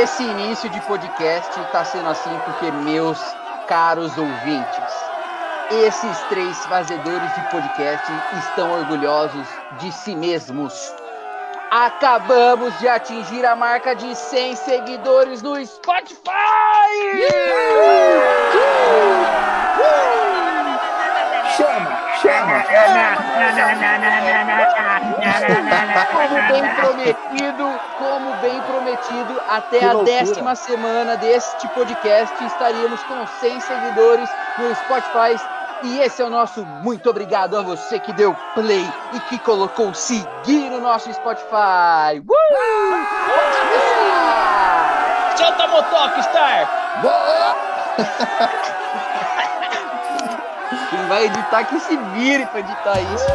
esse início de podcast está sendo assim porque, meus caros ouvintes, esses três fazedores de podcast estão orgulhosos de si mesmos. Acabamos de atingir a marca de 100 seguidores no Spotify! Chama, chama! Como bem prometido, como bem prometido, até a décima semana deste podcast estaríamos com 100 seguidores no Spotify. E esse é o nosso muito obrigado a você que deu play e que colocou seguir no nosso Spotify. Uh! Solta motoque, Star! Boa! Vai editar que se vire para editar isso.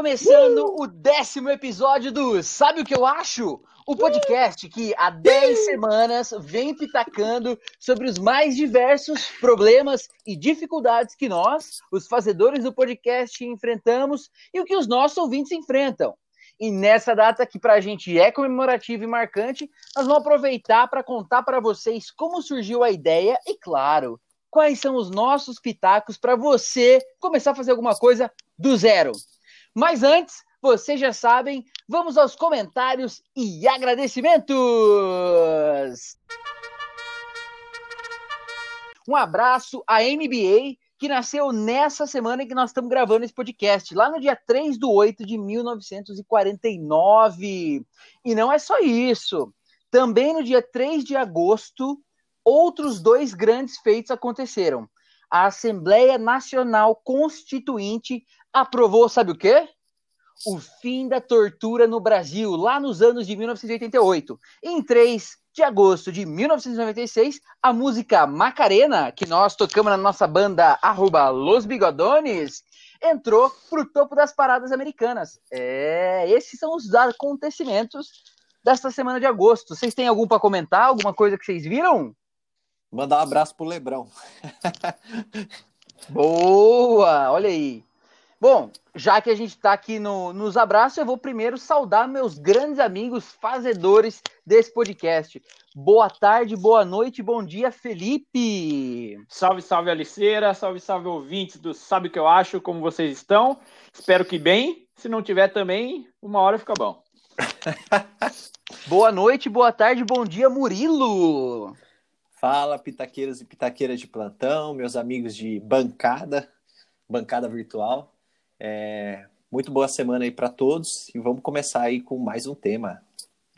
Começando o décimo episódio do Sabe o que eu acho? O podcast que há 10 semanas vem pitacando sobre os mais diversos problemas e dificuldades que nós, os fazedores do podcast, enfrentamos e o que os nossos ouvintes enfrentam. E nessa data que pra gente é comemorativa e marcante, nós vamos aproveitar para contar para vocês como surgiu a ideia e, claro, quais são os nossos pitacos para você começar a fazer alguma coisa do zero. Mas antes, vocês já sabem, vamos aos comentários e agradecimentos! Um abraço à NBA, que nasceu nessa semana em que nós estamos gravando esse podcast, lá no dia 3 de 8 de 1949. E não é só isso. Também no dia 3 de agosto, outros dois grandes feitos aconteceram. A Assembleia Nacional Constituinte aprovou, sabe o quê? O fim da tortura no Brasil, lá nos anos de 1988. Em 3 de agosto de 1996, a música Macarena, que nós tocamos na nossa banda arroba Los Bigodones, entrou pro topo das paradas americanas. É, esses são os acontecimentos desta semana de agosto. Vocês têm algum para comentar? Alguma coisa que vocês viram? Mandar um abraço pro Lebrão. Boa! Olha aí. Bom, já que a gente está aqui no, nos abraços, eu vou primeiro saudar meus grandes amigos fazedores desse podcast. Boa tarde, boa noite, bom dia, Felipe! Salve, salve, Aliceira. Salve, salve, ouvintes do Sabe o que eu acho? Como vocês estão? Espero que bem. Se não tiver também, uma hora fica bom. Boa noite, boa tarde, bom dia, Murilo! Fala, pitaqueiros e pitaqueiras de plantão, meus amigos de bancada, bancada virtual. É, muito boa semana aí para todos e vamos começar aí com mais um tema.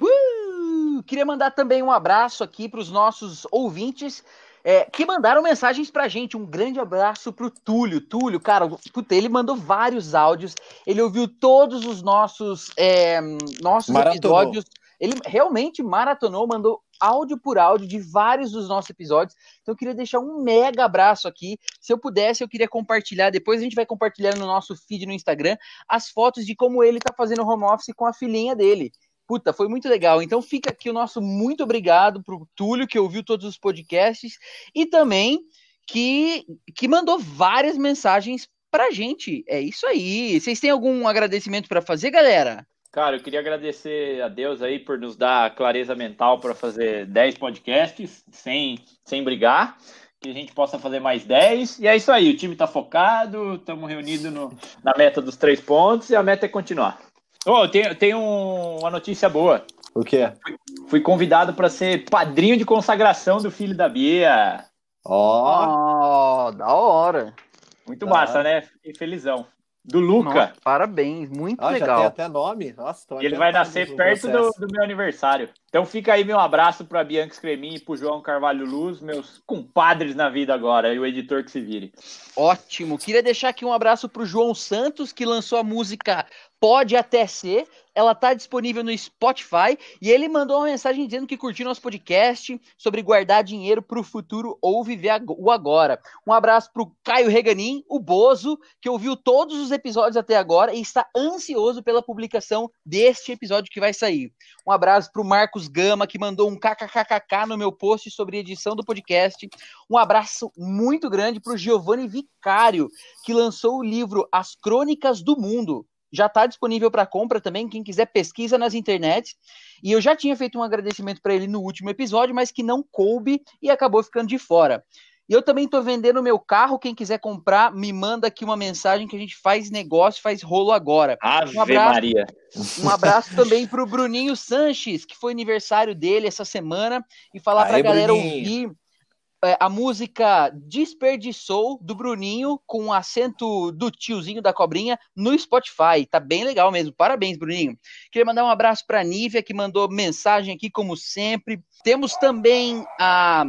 Uh! Queria mandar também um abraço aqui para os nossos ouvintes é, que mandaram mensagens pra gente. Um grande abraço pro Túlio. Túlio, cara, puta, ele mandou vários áudios, ele ouviu todos os nossos, é, nossos Maratonou. episódios. Ele realmente maratonou, mandou áudio por áudio de vários dos nossos episódios. Então eu queria deixar um mega abraço aqui. Se eu pudesse, eu queria compartilhar. Depois a gente vai compartilhar no nosso feed no Instagram as fotos de como ele tá fazendo home office com a filhinha dele. Puta, foi muito legal. Então fica aqui o nosso muito obrigado pro Túlio, que ouviu todos os podcasts, e também que, que mandou várias mensagens pra gente. É isso aí. Vocês têm algum agradecimento para fazer, galera? Cara, eu queria agradecer a Deus aí por nos dar clareza mental para fazer 10 podcasts sem, sem brigar. Que a gente possa fazer mais 10. E é isso aí, o time tá focado, estamos reunidos no- na meta dos três pontos e a meta é continuar. Oh, tem, tem um- uma notícia boa. O quê? Fui convidado para ser padrinho de consagração do filho da Bia. Ó, Oh, da hora. Muito Tá. massa, né? Fiquei felizão. Do Luca. Nossa, parabéns, muito já legal. tem até nome. Nossa, tô E ele vai nascer perto do, do meu aniversário. Então fica aí meu abraço para Bianca Scremin e para João Carvalho Luz, meus compadres na vida agora, e o editor que se vire. Ótimo. Queria deixar aqui um abraço para o João Santos, que lançou a música Pode Até Ser. Ela está disponível no Spotify e ele mandou uma mensagem dizendo que curtiu nosso podcast sobre guardar dinheiro para o futuro ou viver o agora. Um abraço para o Caio Reganin, o Bozo, que ouviu todos os episódios até agora e está ansioso pela publicação deste episódio que vai sair. Um abraço para o Marcos Gama, que mandou um kkkk no meu post sobre edição do podcast. Um abraço muito grande para o Giovanni Vicário, que lançou o livro As Crônicas do Mundo já está disponível para compra também. Quem quiser pesquisa nas internet. E eu já tinha feito um agradecimento para ele no último episódio, mas que não coube e acabou ficando de fora. E eu também estou vendendo meu carro. Quem quiser comprar, me manda aqui uma mensagem que a gente faz negócio, faz rolo agora. Ave um abraço, Maria. Um abraço também para o Bruninho Sanches, que foi aniversário dele essa semana, e falar para a galera Bruninho. ouvir é, a música Desperdiçou do Bruninho com o acento do tiozinho da cobrinha no Spotify. Tá bem legal mesmo. Parabéns, Bruninho. Queria mandar um abraço para Nívia que mandou mensagem aqui como sempre. Temos também a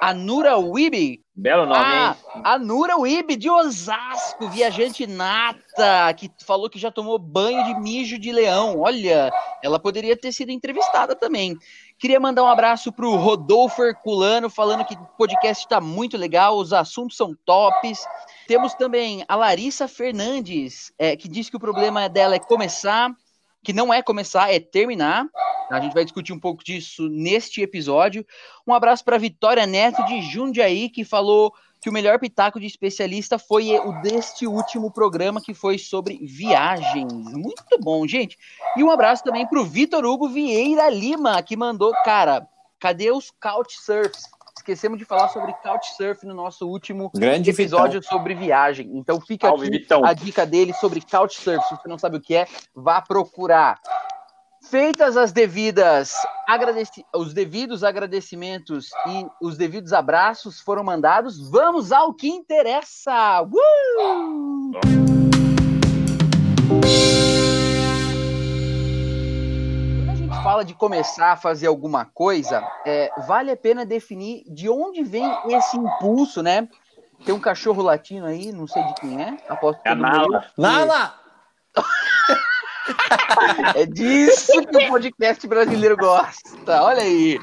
a Nura Wibe. Belo nome, ah, A Nura Wibe de Osasco, viajante nata, que falou que já tomou banho de mijo de leão. Olha, ela poderia ter sido entrevistada também. Queria mandar um abraço para o Rodolfo Herculano, falando que o podcast está muito legal, os assuntos são tops. Temos também a Larissa Fernandes, é, que diz que o problema dela é começar, que não é começar, é terminar. A gente vai discutir um pouco disso neste episódio. Um abraço para Vitória Neto de Jundiaí, que falou que o melhor pitaco de especialista foi o deste último programa que foi sobre viagens. Muito bom, gente. E um abraço também para o Vitor Hugo Vieira Lima, que mandou, cara, cadê os Couchsurfs? Esquecemos de falar sobre Couchsurf no nosso último Grande episódio Vitão. sobre viagem. Então fica Salve, aqui Vitão. a dica dele sobre Couchsurf. Se você não sabe o que é, vá procurar. Feitas as devidas agradeci os devidos agradecimentos e os devidos abraços foram mandados, vamos ao que interessa. Uh! Fala de começar a fazer alguma coisa, é, vale a pena definir de onde vem esse impulso, né? Tem um cachorro latino aí, não sei de quem é. Aposto que é Nala. Nala! é disso que o podcast brasileiro gosta. Olha aí.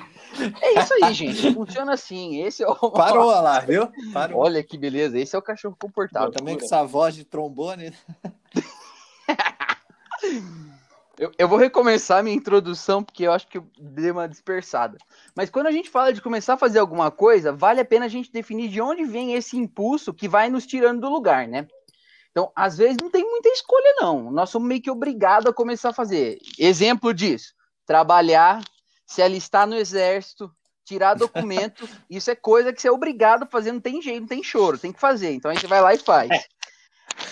É isso aí, gente. Funciona assim. Esse é o... Parou lá, viu? Parou. Olha que beleza. Esse é o cachorro comportável. também com essa voz de trombone. eu, eu vou recomeçar minha introdução, porque eu acho que eu dei uma dispersada. Mas quando a gente fala de começar a fazer alguma coisa, vale a pena a gente definir de onde vem esse impulso que vai nos tirando do lugar, né? Então, às vezes, não tem muita escolha, não. Nós somos meio que obrigados a começar a fazer. Exemplo disso: trabalhar, se alistar no exército, tirar documento. isso é coisa que você é obrigado a fazer, não tem jeito, não tem choro, tem que fazer. Então a gente vai lá e faz. É.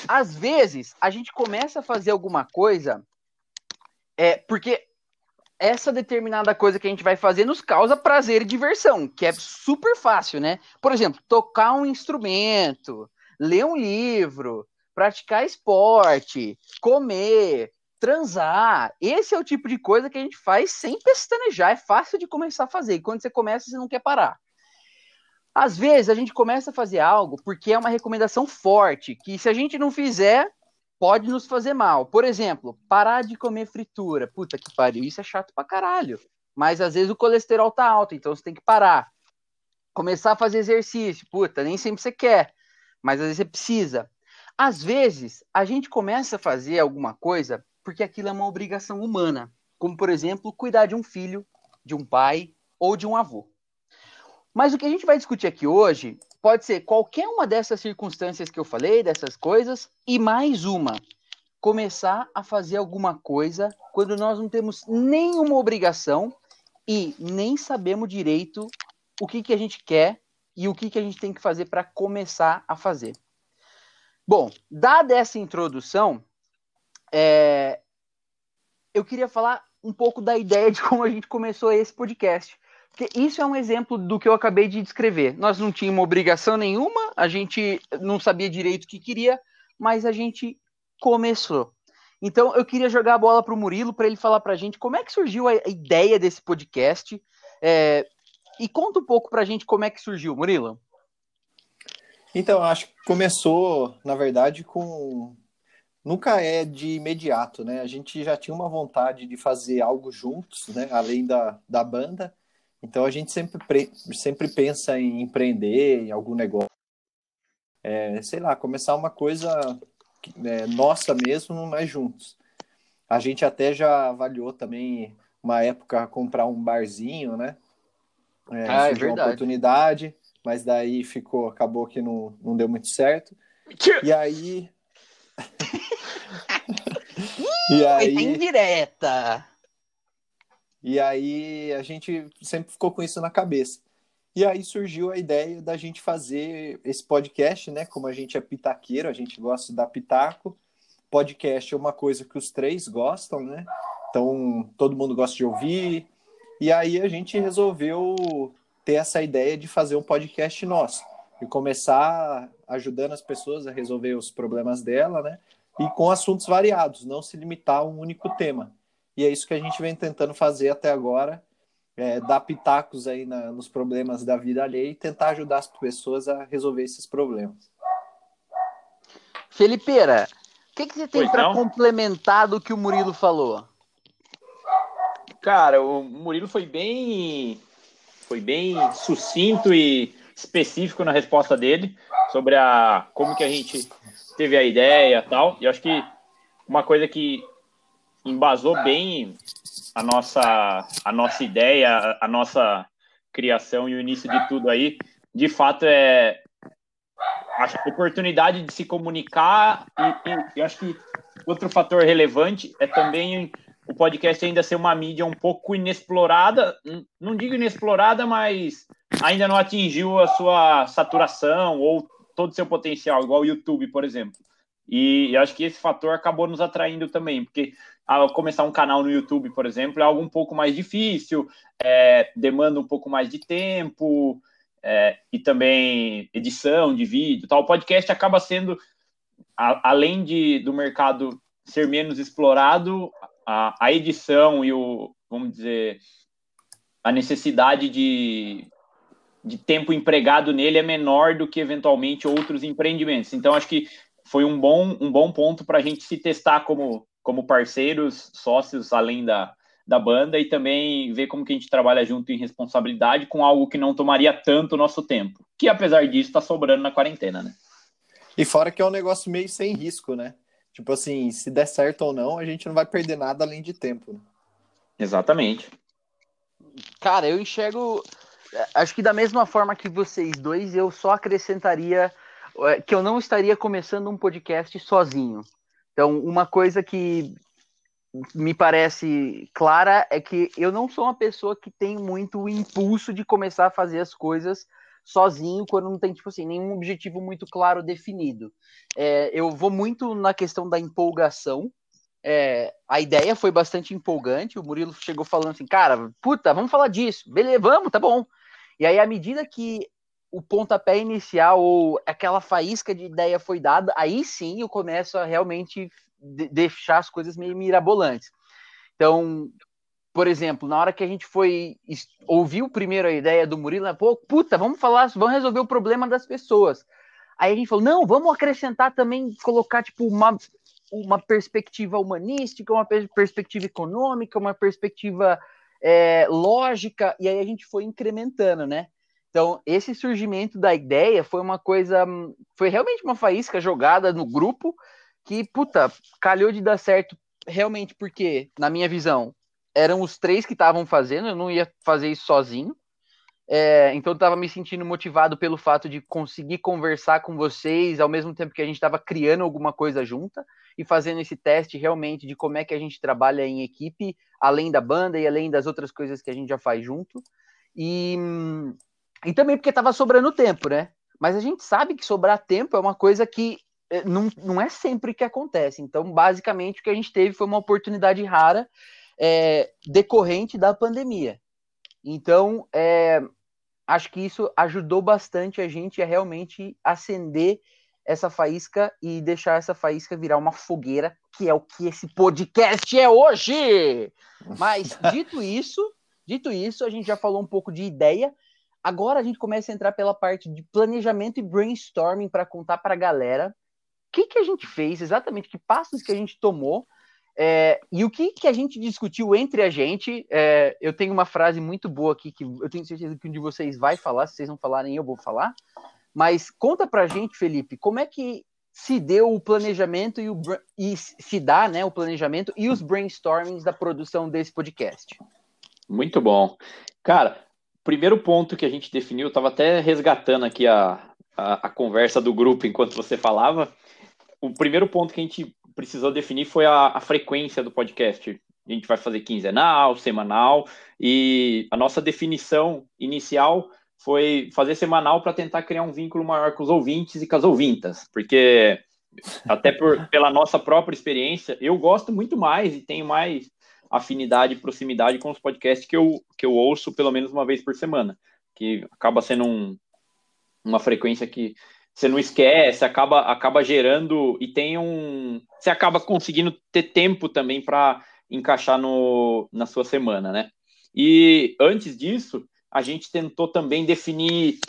Às vezes, a gente começa a fazer alguma coisa é porque essa determinada coisa que a gente vai fazer nos causa prazer e diversão, que é super fácil, né? Por exemplo, tocar um instrumento, ler um livro, praticar esporte, comer, transar. Esse é o tipo de coisa que a gente faz sem pestanejar. É fácil de começar a fazer. E quando você começa, você não quer parar. Às vezes a gente começa a fazer algo porque é uma recomendação forte, que se a gente não fizer, pode nos fazer mal. Por exemplo, parar de comer fritura. Puta que pariu, isso é chato pra caralho. Mas às vezes o colesterol tá alto, então você tem que parar. Começar a fazer exercício. Puta, nem sempre você quer, mas às vezes você precisa. Às vezes, a gente começa a fazer alguma coisa porque aquilo é uma obrigação humana, como, por exemplo, cuidar de um filho, de um pai ou de um avô. Mas o que a gente vai discutir aqui hoje pode ser qualquer uma dessas circunstâncias que eu falei, dessas coisas, e mais uma. Começar a fazer alguma coisa quando nós não temos nenhuma obrigação e nem sabemos direito o que, que a gente quer e o que, que a gente tem que fazer para começar a fazer. Bom, dada essa introdução, é, eu queria falar um pouco da ideia de como a gente começou esse podcast. Porque isso é um exemplo do que eu acabei de descrever. Nós não tínhamos obrigação nenhuma, a gente não sabia direito o que queria, mas a gente começou. Então eu queria jogar a bola para o Murilo para ele falar para a gente como é que surgiu a ideia desse podcast. É, e conta um pouco para a gente como é que surgiu, Murilo. Então, acho que começou, na verdade, com. Nunca é de imediato, né? A gente já tinha uma vontade de fazer algo juntos, né? Além da, da banda. Então a gente sempre, sempre pensa em empreender em algum negócio. É, sei lá, começar uma coisa é, nossa mesmo, mas juntos. A gente até já avaliou também uma época comprar um barzinho, né? É, ah, é verdade. Uma oportunidade, mas daí ficou, acabou que não, não deu muito certo. E aí. e aí. Tem direta. E aí a gente sempre ficou com isso na cabeça. E aí surgiu a ideia da gente fazer esse podcast, né? Como a gente é pitaqueiro, a gente gosta da pitaco. Podcast é uma coisa que os três gostam, né? Então todo mundo gosta de ouvir. E aí a gente resolveu ter essa ideia de fazer um podcast nosso e começar ajudando as pessoas a resolver os problemas dela, né? E com assuntos variados, não se limitar a um único tema. E é isso que a gente vem tentando fazer até agora, é, dar pitacos aí na, nos problemas da vida alheia e tentar ajudar as pessoas a resolver esses problemas. Felipeira, o que, que você tem para complementar do que o Murilo falou? Cara, o Murilo foi bem, foi bem sucinto e específico na resposta dele sobre a como que a gente teve a ideia e tal. E acho que uma coisa que embasou bem a nossa, a nossa ideia, a nossa criação e o início de tudo aí, de fato é a oportunidade de se comunicar e, e eu acho que outro fator relevante é também o podcast ainda ser uma mídia um pouco inexplorada, não digo inexplorada, mas ainda não atingiu a sua saturação ou todo o seu potencial, igual o YouTube, por exemplo. E acho que esse fator acabou nos atraindo também, porque ao começar um canal no YouTube, por exemplo, é algo um pouco mais difícil, é, demanda um pouco mais de tempo é, e também edição de vídeo. Tal. O podcast acaba sendo, a, além de, do mercado ser menos explorado, a, a edição e o, vamos dizer, a necessidade de, de tempo empregado nele é menor do que eventualmente outros empreendimentos. Então, acho que foi um bom, um bom ponto para a gente se testar como, como parceiros, sócios, além da, da banda, e também ver como que a gente trabalha junto em responsabilidade com algo que não tomaria tanto nosso tempo, que apesar disso está sobrando na quarentena, né? E fora que é um negócio meio sem risco, né? Tipo assim, se der certo ou não, a gente não vai perder nada além de tempo. Né? Exatamente. Cara, eu enxergo. Acho que da mesma forma que vocês dois, eu só acrescentaria é, que eu não estaria começando um podcast sozinho. Então, uma coisa que me parece clara é que eu não sou uma pessoa que tem muito o impulso de começar a fazer as coisas sozinho quando não tem tipo assim nenhum objetivo muito claro definido. É, eu vou muito na questão da empolgação. É, a ideia foi bastante empolgante. O Murilo chegou falando assim, cara, puta, vamos falar disso. Beleza, vamos, tá bom. E aí, à medida que o pontapé inicial ou aquela faísca de ideia foi dada, aí sim eu começo a realmente deixar as coisas meio mirabolantes. Então, por exemplo, na hora que a gente foi ouviu primeiro a ideia do Murilo, né, pô, puta, vamos falar, vamos resolver o problema das pessoas. Aí a gente falou, não, vamos acrescentar também, colocar tipo uma, uma perspectiva humanística, uma perspectiva econômica, uma perspectiva é, lógica, e aí a gente foi incrementando, né? Então, esse surgimento da ideia foi uma coisa. Foi realmente uma faísca jogada no grupo que, puta, calhou de dar certo realmente porque, na minha visão, eram os três que estavam fazendo, eu não ia fazer isso sozinho. É, então, eu estava me sentindo motivado pelo fato de conseguir conversar com vocês ao mesmo tempo que a gente estava criando alguma coisa junta e fazendo esse teste realmente de como é que a gente trabalha em equipe, além da banda e além das outras coisas que a gente já faz junto. E e também porque estava sobrando tempo, né? Mas a gente sabe que sobrar tempo é uma coisa que é, não, não é sempre que acontece. Então, basicamente, o que a gente teve foi uma oportunidade rara é, decorrente da pandemia. Então, é, acho que isso ajudou bastante a gente a realmente acender essa faísca e deixar essa faísca virar uma fogueira, que é o que esse podcast é hoje. Mas dito isso, dito isso, a gente já falou um pouco de ideia. Agora a gente começa a entrar pela parte de planejamento e brainstorming para contar para a galera o que, que a gente fez, exatamente que passos que a gente tomou é, e o que, que a gente discutiu entre a gente. É, eu tenho uma frase muito boa aqui que eu tenho certeza que um de vocês vai falar, se vocês não falarem, eu vou falar. Mas conta pra gente, Felipe, como é que se deu o planejamento e, o, e se dá né, o planejamento e os brainstormings da produção desse podcast? Muito bom. Cara, primeiro ponto que a gente definiu, estava até resgatando aqui a, a, a, conversa do grupo enquanto você falava. O primeiro ponto que a gente precisou definir foi a, a frequência do podcast. A gente vai fazer quinzenal, semanal, e a nossa definição inicial foi fazer semanal para tentar criar um vínculo maior com os ouvintes e com as ouvintas, porque até por, pela nossa própria experiência, eu gosto muito mais e tenho mais afinidade e proximidade com os podcasts que eu, que eu ouço pelo menos uma vez por semana, que acaba sendo um, uma frequência que você não esquece, acaba, acaba gerando e tem um. Você acaba conseguindo ter tempo também para encaixar no, na sua semana, né? E antes disso, a gente tentou também definir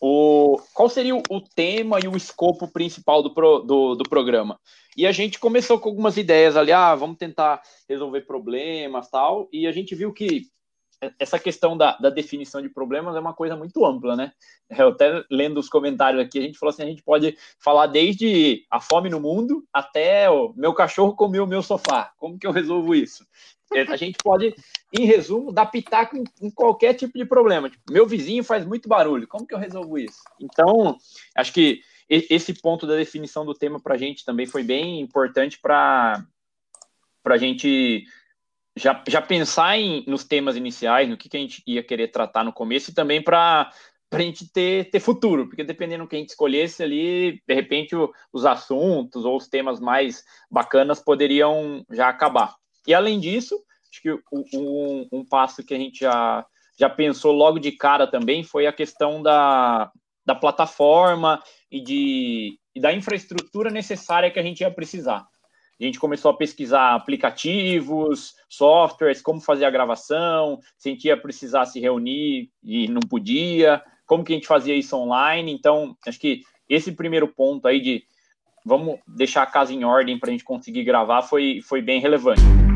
o, qual seria o, tema e o escopo principal do, pro, do, do, programa. E a gente começou com algumas ideias ali, ah, vamos tentar resolver problemas tal, e a gente viu que essa questão da, da, definição de problemas é uma coisa muito ampla, né? Eu até lendo os comentários aqui, a gente falou assim, a gente pode falar desde a fome no mundo até o meu cachorro comeu o meu sofá. Como que eu resolvo isso? É, a gente pode, em resumo, dar pitaco em, em qualquer tipo de problema. Tipo, meu vizinho faz muito barulho, como que eu resolvo isso? Então, acho que esse ponto da definição do tema para a gente também foi bem importante para a gente já, já pensar em, nos temas iniciais, no que, que a gente ia querer tratar no começo e também para a gente ter, ter futuro, porque dependendo do que a gente escolhesse ali, de repente o, os assuntos ou os temas mais bacanas poderiam já acabar. E além disso, acho que um, um passo que a gente já, já pensou logo de cara também foi a questão da, da plataforma e, de, e da infraestrutura necessária que a gente ia precisar. A gente começou a pesquisar aplicativos, softwares, como fazer a gravação, se a gente ia precisar se reunir e não podia, como que a gente fazia isso online. Então, acho que esse primeiro ponto aí de vamos deixar a casa em ordem para a gente conseguir gravar foi, foi bem relevante.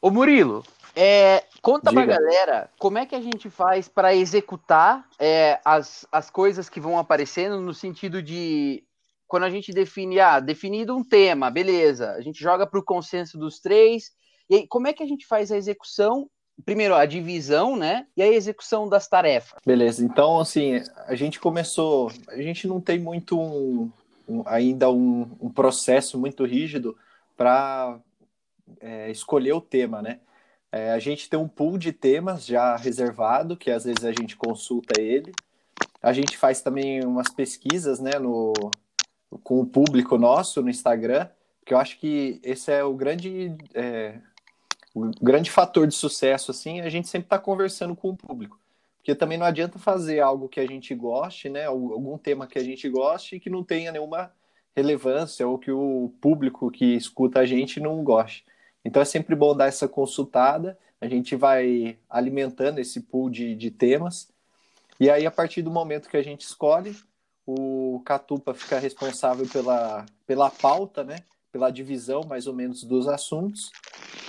Ô Murilo, é, conta Diga. pra galera como é que a gente faz para executar é, as, as coisas que vão aparecendo no sentido de quando a gente define, ah, definido um tema, beleza, a gente joga para o consenso dos três, e aí, como é que a gente faz a execução? Primeiro, a divisão, né? E a execução das tarefas. Beleza, então, assim, a gente começou, a gente não tem muito um, um, ainda um, um, processo muito rígido para é, escolher o tema, né? É, a gente tem um pool de temas já reservado, que às vezes a gente consulta ele. A gente faz também umas pesquisas, né, no, com o público nosso no Instagram, que eu acho que esse é o grande, é, o grande fator de sucesso, assim, a gente sempre está conversando com o público. Porque também não adianta fazer algo que a gente goste, né, algum tema que a gente goste e que não tenha nenhuma relevância ou que o público que escuta a gente não goste. Então é sempre bom dar essa consultada, a gente vai alimentando esse pool de, de temas, e aí a partir do momento que a gente escolhe, o Catupa fica responsável pela, pela pauta, né? Pela divisão, mais ou menos, dos assuntos.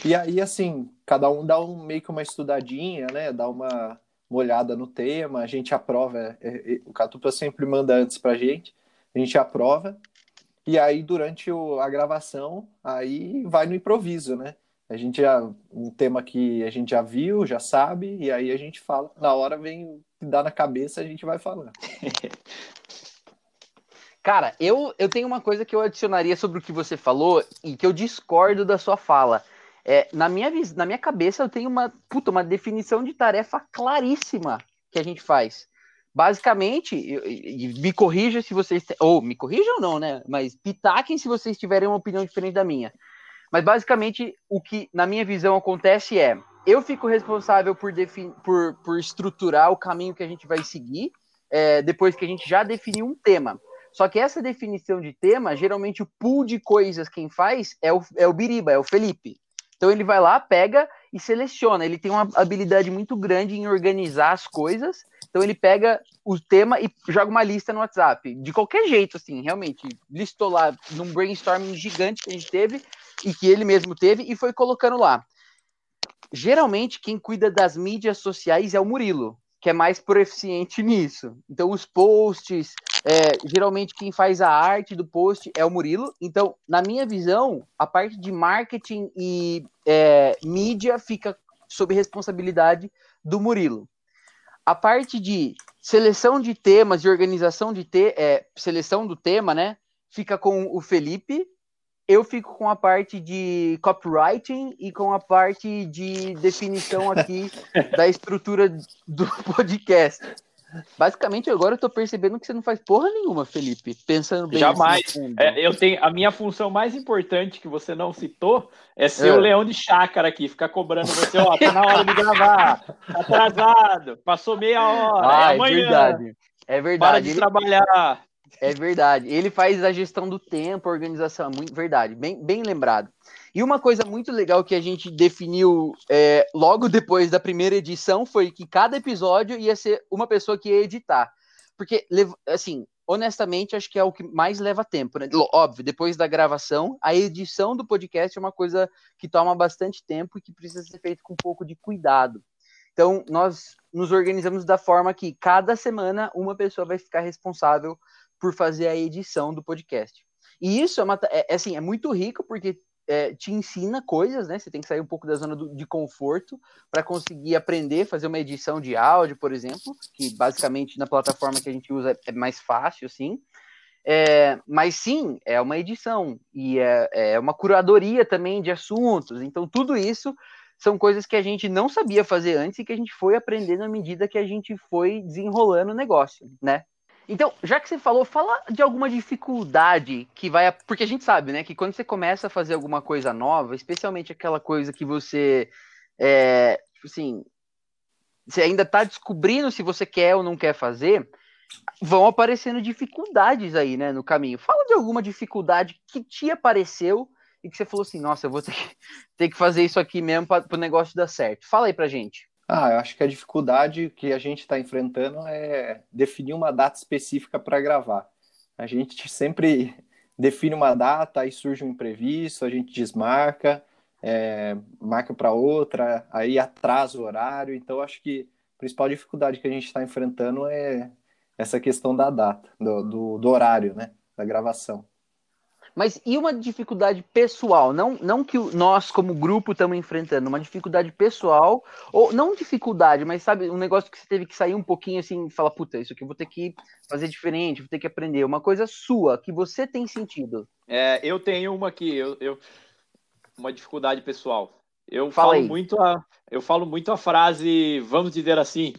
E aí, assim, cada um dá um, meio que uma estudadinha, né? Dá uma, uma olhada no tema, a gente aprova. É, é, o Catupa sempre manda antes pra gente, a gente aprova. E aí, durante o, a gravação, aí vai no improviso, né? A gente já. Um tema que a gente já viu, já sabe, e aí a gente fala. Na hora vem dá na cabeça, a gente vai falando. Cara, eu, eu tenho uma coisa que eu adicionaria sobre o que você falou e que eu discordo da sua fala. É, na, minha, na minha cabeça, eu tenho uma, puta, uma definição de tarefa claríssima que a gente faz. Basicamente, me corrija se vocês. Ou me corrijam ou não, né? Mas pitaquem se vocês tiverem uma opinião diferente da minha. Mas basicamente, o que, na minha visão, acontece é: eu fico responsável por, por, por estruturar o caminho que a gente vai seguir é, depois que a gente já definiu um tema. Só que essa definição de tema, geralmente o pool de coisas quem faz é o, é o Biriba, é o Felipe. Então ele vai lá, pega e seleciona. Ele tem uma habilidade muito grande em organizar as coisas. Então ele pega o tema e joga uma lista no WhatsApp. De qualquer jeito, assim, realmente. Listou lá num brainstorming gigante que a gente teve e que ele mesmo teve e foi colocando lá. Geralmente, quem cuida das mídias sociais é o Murilo, que é mais proficiente nisso. Então, os posts, é, geralmente quem faz a arte do post é o Murilo. Então, na minha visão, a parte de marketing e é, mídia fica sob responsabilidade do Murilo. A parte de seleção de temas e organização de te, é, seleção do tema, né, fica com o Felipe eu fico com a parte de copywriting e com a parte de definição aqui da estrutura do podcast. Basicamente, agora eu tô percebendo que você não faz porra nenhuma, Felipe. Pensando bem. Jamais. Assim, é, eu tenho a minha função mais importante que você não citou é ser é. o leão de chácara aqui, ficar cobrando você, ó, tá na hora de gravar, tá atrasado, passou meia hora, ah, é, é verdade. É verdade. Para de Ele... trabalhar. É verdade. Ele faz a gestão do tempo, a organização, muito verdade, bem, bem lembrado. E uma coisa muito legal que a gente definiu é, logo depois da primeira edição foi que cada episódio ia ser uma pessoa que ia editar. Porque, assim, honestamente, acho que é o que mais leva tempo, né? Óbvio, depois da gravação, a edição do podcast é uma coisa que toma bastante tempo e que precisa ser feito com um pouco de cuidado. Então, nós nos organizamos da forma que cada semana uma pessoa vai ficar responsável por fazer a edição do podcast. E isso é, uma, é, é assim, é muito rico porque é, te ensina coisas, né? Você tem que sair um pouco da zona do, de conforto para conseguir aprender, fazer uma edição de áudio, por exemplo, que basicamente na plataforma que a gente usa é mais fácil, assim. É, mas sim, é uma edição e é, é uma curadoria também de assuntos. Então, tudo isso são coisas que a gente não sabia fazer antes e que a gente foi aprendendo à medida que a gente foi desenrolando o negócio, né? Então, já que você falou, fala de alguma dificuldade que vai. Porque a gente sabe, né, que quando você começa a fazer alguma coisa nova, especialmente aquela coisa que você. É, tipo assim. Você ainda está descobrindo se você quer ou não quer fazer, vão aparecendo dificuldades aí, né, no caminho. Fala de alguma dificuldade que te apareceu e que você falou assim: nossa, eu vou ter que, ter que fazer isso aqui mesmo para o negócio dar certo. Fala aí pra gente. Ah, eu acho que a dificuldade que a gente está enfrentando é definir uma data específica para gravar. A gente sempre define uma data, aí surge um imprevisto, a gente desmarca, é, marca para outra, aí atrasa o horário. Então, acho que a principal dificuldade que a gente está enfrentando é essa questão da data, do, do, do horário, né, da gravação. Mas e uma dificuldade pessoal? Não, não que nós, como grupo, estamos enfrentando, uma dificuldade pessoal, ou não dificuldade, mas sabe, um negócio que você teve que sair um pouquinho assim e falar, puta, isso aqui eu vou ter que fazer diferente, vou ter que aprender. Uma coisa sua, que você tem sentido. É, eu tenho uma aqui, eu, eu uma dificuldade pessoal. Eu Fala falo aí. muito a, eu falo muito a frase, vamos dizer assim,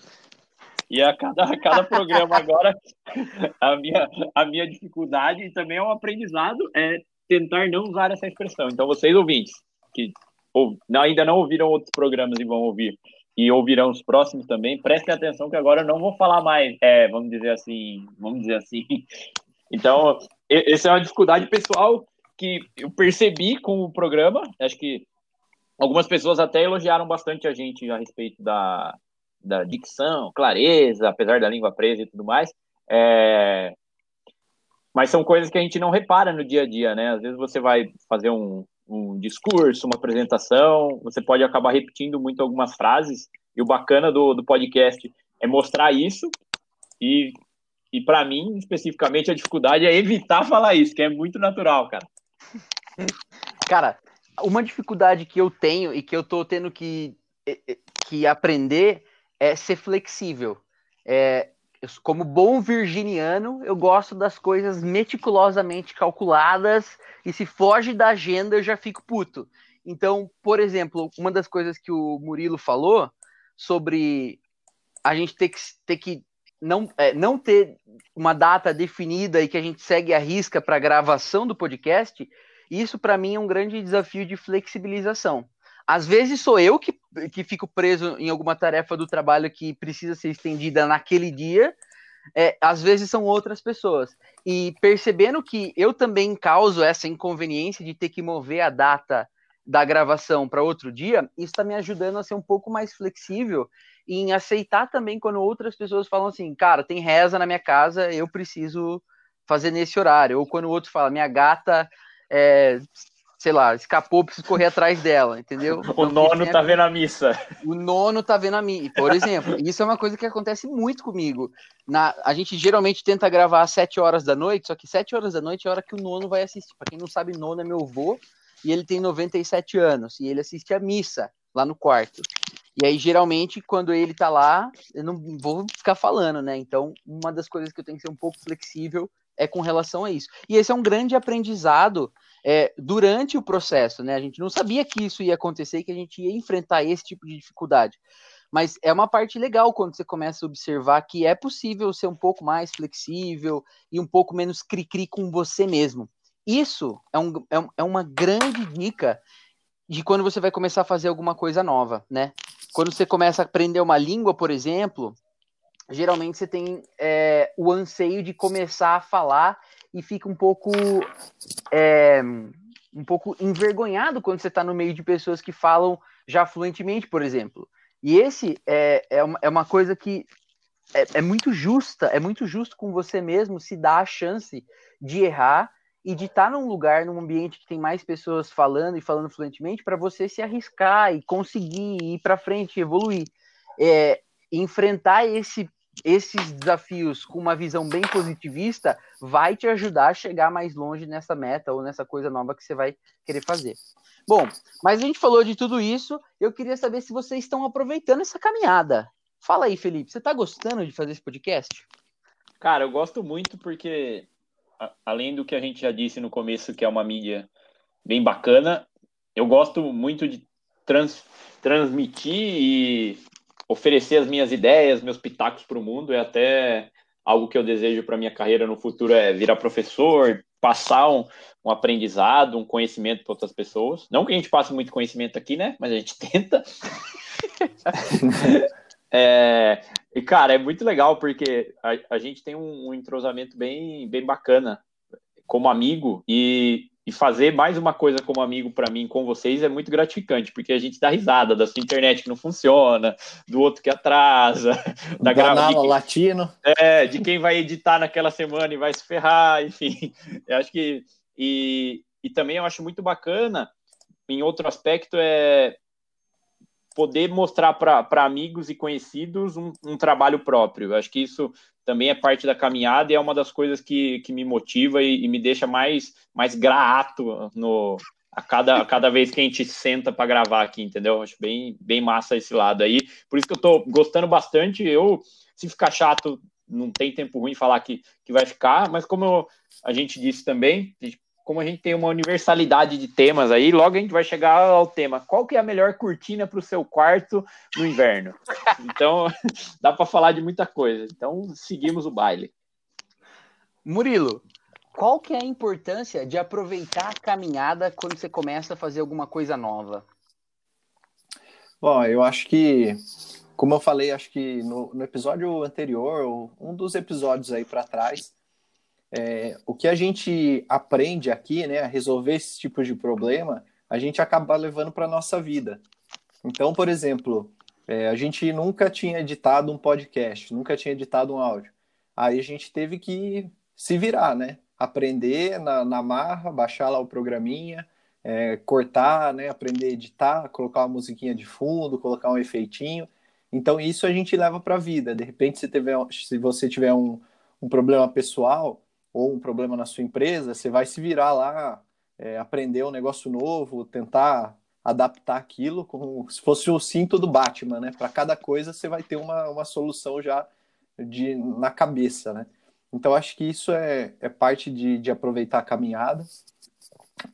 e a cada, a cada programa agora, a minha, a minha dificuldade e também é um aprendizado é tentar não usar essa expressão. Então, vocês ouvintes, que ou, ainda não ouviram outros programas e vão ouvir, e ouvirão os próximos também, prestem atenção que agora eu não vou falar mais, é, vamos dizer assim, vamos dizer assim. Então, essa é uma dificuldade pessoal que eu percebi com o programa, acho que algumas pessoas até elogiaram bastante a gente a respeito da, da dicção, clareza, apesar da língua presa e tudo mais. É... Mas são coisas que a gente não repara no dia a dia, né? Às vezes você vai fazer um, um discurso, uma apresentação, você pode acabar repetindo muito algumas frases, e o bacana do, do podcast é mostrar isso, e, e para mim, especificamente, a dificuldade é evitar falar isso, que é muito natural, cara. Cara, uma dificuldade que eu tenho e que eu tô tendo que, que aprender é ser flexível. É, como bom virginiano, eu gosto das coisas meticulosamente calculadas e se foge da agenda eu já fico puto. Então, por exemplo, uma das coisas que o Murilo falou sobre a gente ter que, ter que não, é, não ter uma data definida e que a gente segue a risca para a gravação do podcast, isso para mim é um grande desafio de flexibilização. Às vezes sou eu que, que fico preso em alguma tarefa do trabalho que precisa ser estendida naquele dia, é, às vezes são outras pessoas. E percebendo que eu também causo essa inconveniência de ter que mover a data da gravação para outro dia, isso está me ajudando a ser um pouco mais flexível em aceitar também quando outras pessoas falam assim, cara, tem reza na minha casa, eu preciso fazer nesse horário. Ou quando o outro fala, minha gata, é, sei lá, escapou, preciso correr atrás dela, entendeu? Então, o nono tá vendo a missa. O nono tá vendo a missa, por exemplo. Isso é uma coisa que acontece muito comigo. Na, a gente geralmente tenta gravar às sete horas da noite, só que sete horas da noite é a hora que o nono vai assistir. Para quem não sabe, nono é meu avô, e ele tem 97 anos, e ele assiste a missa lá no quarto. E aí, geralmente, quando ele tá lá, eu não vou ficar falando, né? Então, uma das coisas que eu tenho que ser um pouco flexível é com relação a isso. E esse é um grande aprendizado é, durante o processo, né? A gente não sabia que isso ia acontecer, que a gente ia enfrentar esse tipo de dificuldade. Mas é uma parte legal quando você começa a observar que é possível ser um pouco mais flexível e um pouco menos cri-cri com você mesmo. Isso é, um, é, é uma grande dica de quando você vai começar a fazer alguma coisa nova, né? Quando você começa a aprender uma língua, por exemplo, geralmente você tem é, o anseio de começar a falar e fica um pouco é, um pouco envergonhado quando você está no meio de pessoas que falam já fluentemente, por exemplo. E esse é, é, uma, é uma coisa que é, é muito justa, é muito justo com você mesmo se dar a chance de errar e de estar tá num lugar, num ambiente que tem mais pessoas falando e falando fluentemente, para você se arriscar e conseguir ir para frente, evoluir. É, enfrentar esse, esses desafios com uma visão bem positivista vai te ajudar a chegar mais longe nessa meta ou nessa coisa nova que você vai querer fazer. Bom, mas a gente falou de tudo isso, eu queria saber se vocês estão aproveitando essa caminhada. Fala aí, Felipe, você está gostando de fazer esse podcast? Cara, eu gosto muito porque além do que a gente já disse no começo, que é uma mídia bem bacana, eu gosto muito de trans, transmitir e oferecer as minhas ideias, meus pitacos para o mundo. É até algo que eu desejo para minha carreira no futuro é virar professor, passar um, um aprendizado, um conhecimento para outras pessoas. Não que a gente passe muito conhecimento aqui, né? Mas a gente tenta. É, e, cara, é muito legal porque a, a gente tem um, um, entrosamento bem, bem bacana como amigo e, e fazer mais uma coisa como amigo para mim com vocês é muito gratificante, porque a gente dá risada da sua internet que não funciona, do outro que atrasa, da gravação latino. É, de quem vai editar naquela semana e vai se ferrar, enfim. Eu acho que. E, e também eu acho muito bacana, em outro aspecto, é poder mostrar para amigos e conhecidos um, um, trabalho próprio. Eu acho que isso também é parte da caminhada e é uma das coisas que, que me motiva e, e me deixa mais, mais grato no, a cada, a cada vez que a gente senta para gravar aqui, entendeu? Acho bem, bem massa esse lado aí. Por isso que eu estou gostando bastante. Eu, se ficar chato, não tem tempo ruim falar que, que vai ficar, mas como eu, a gente disse também, a gente como a gente tem uma universalidade de temas aí, logo a gente vai chegar ao tema. Qual que é a melhor cortina para o seu quarto no inverno? Então, dá para falar de muita coisa. Então, seguimos o baile. Murilo, qual que é a importância de aproveitar a caminhada quando você começa a fazer alguma coisa nova? Bom, eu acho que, como eu falei, acho que no, no episódio anterior, um dos episódios aí para trás, é, o que a gente aprende aqui, né, a resolver esse tipo de problema, a gente acaba levando para a nossa vida. Então, por exemplo, é, a gente nunca tinha editado um podcast, nunca tinha editado um áudio. Aí a gente teve que se virar, né? Aprender na, na marra, baixar lá o programinha, é, cortar, né? Aprender a editar, colocar uma musiquinha de fundo, colocar um efeitinho. Então, isso a gente leva para a vida. De repente, se, tiver, se você tiver um, um problema pessoal, ou um problema na sua empresa, você vai se virar lá, é, aprender um negócio novo, tentar adaptar aquilo como se fosse o cinto do Batman, né? Para cada coisa você vai ter uma, uma solução já de, na cabeça, né? Então acho que isso é, é parte de, de aproveitar a caminhada.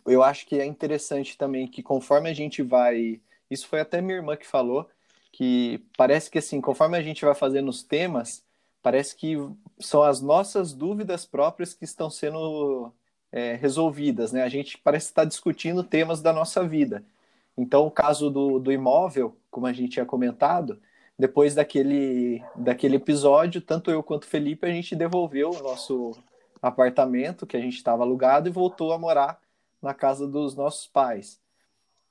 Eu acho que é interessante também que conforme a gente vai. Isso foi até minha irmã que falou, que parece que assim, conforme a gente vai fazendo os temas, parece que são as nossas dúvidas próprias que estão sendo é, resolvidas, né? A gente parece estar discutindo temas da nossa vida. Então, o caso do, do imóvel, como a gente tinha comentado, depois daquele, daquele episódio, tanto eu quanto o Felipe, a gente devolveu o nosso apartamento que a gente estava alugado e voltou a morar na casa dos nossos pais.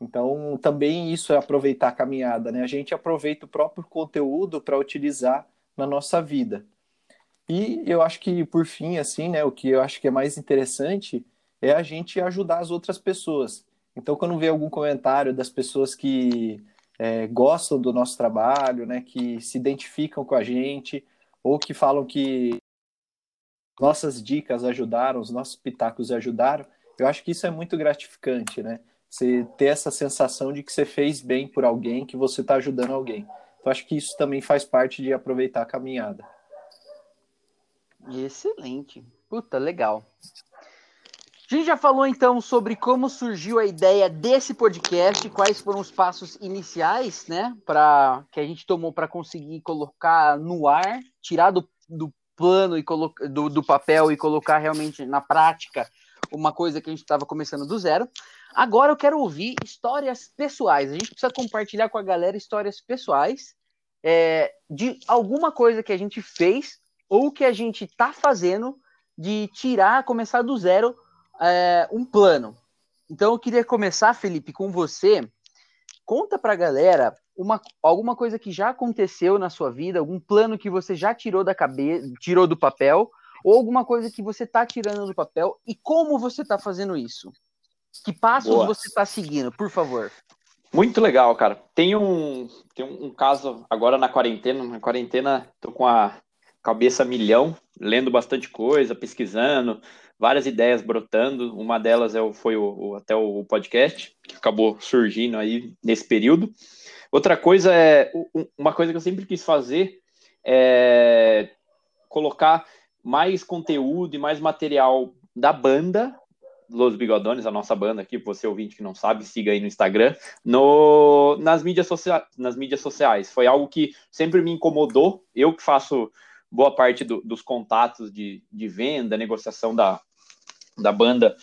Então, também isso é aproveitar a caminhada, né? A gente aproveita o próprio conteúdo para utilizar na nossa vida. E eu acho que, por fim, assim, né, o que eu acho que é mais interessante é a gente ajudar as outras pessoas. Então, quando vê algum comentário das pessoas que é, gostam do nosso trabalho, né, que se identificam com a gente, ou que falam que nossas dicas ajudaram, os nossos pitacos ajudaram, eu acho que isso é muito gratificante, né? Você ter essa sensação de que você fez bem por alguém, que você está ajudando alguém. Então, acho que isso também faz parte de aproveitar a caminhada. Excelente. Puta, legal. A gente já falou então sobre como surgiu a ideia desse podcast, quais foram os passos iniciais, né, para que a gente tomou para conseguir colocar no ar, tirar do, do plano e colocar do, do papel e colocar realmente na prática uma coisa que a gente estava começando do zero. Agora eu quero ouvir histórias pessoais. A gente precisa compartilhar com a galera histórias pessoais é, de alguma coisa que a gente fez ou que a gente está fazendo de tirar, começar do zero é, um plano. Então eu queria começar, Felipe, com você. Conta para a galera uma, alguma coisa que já aconteceu na sua vida, algum plano que você já tirou da cabeça, tirou do papel, ou alguma coisa que você está tirando do papel e como você está fazendo isso. Que passos Boa. você está seguindo, por favor? Muito legal, cara. Tem um, tem um, caso agora na quarentena. Na quarentena, tô com a cabeça milhão, lendo bastante coisa, pesquisando, várias ideias brotando. Uma delas é, foi o, até o podcast, que acabou surgindo aí nesse período. Outra coisa é, uma coisa que eu sempre quis fazer é colocar mais conteúdo e mais material da banda Los Bigodones, a nossa banda aqui, você ouvinte que não sabe, siga aí no Instagram, no, nas, mídias sociais, nas mídias sociais. Foi algo que sempre me incomodou. Eu que faço boa parte do, dos contatos de, de venda, negociação da, da banda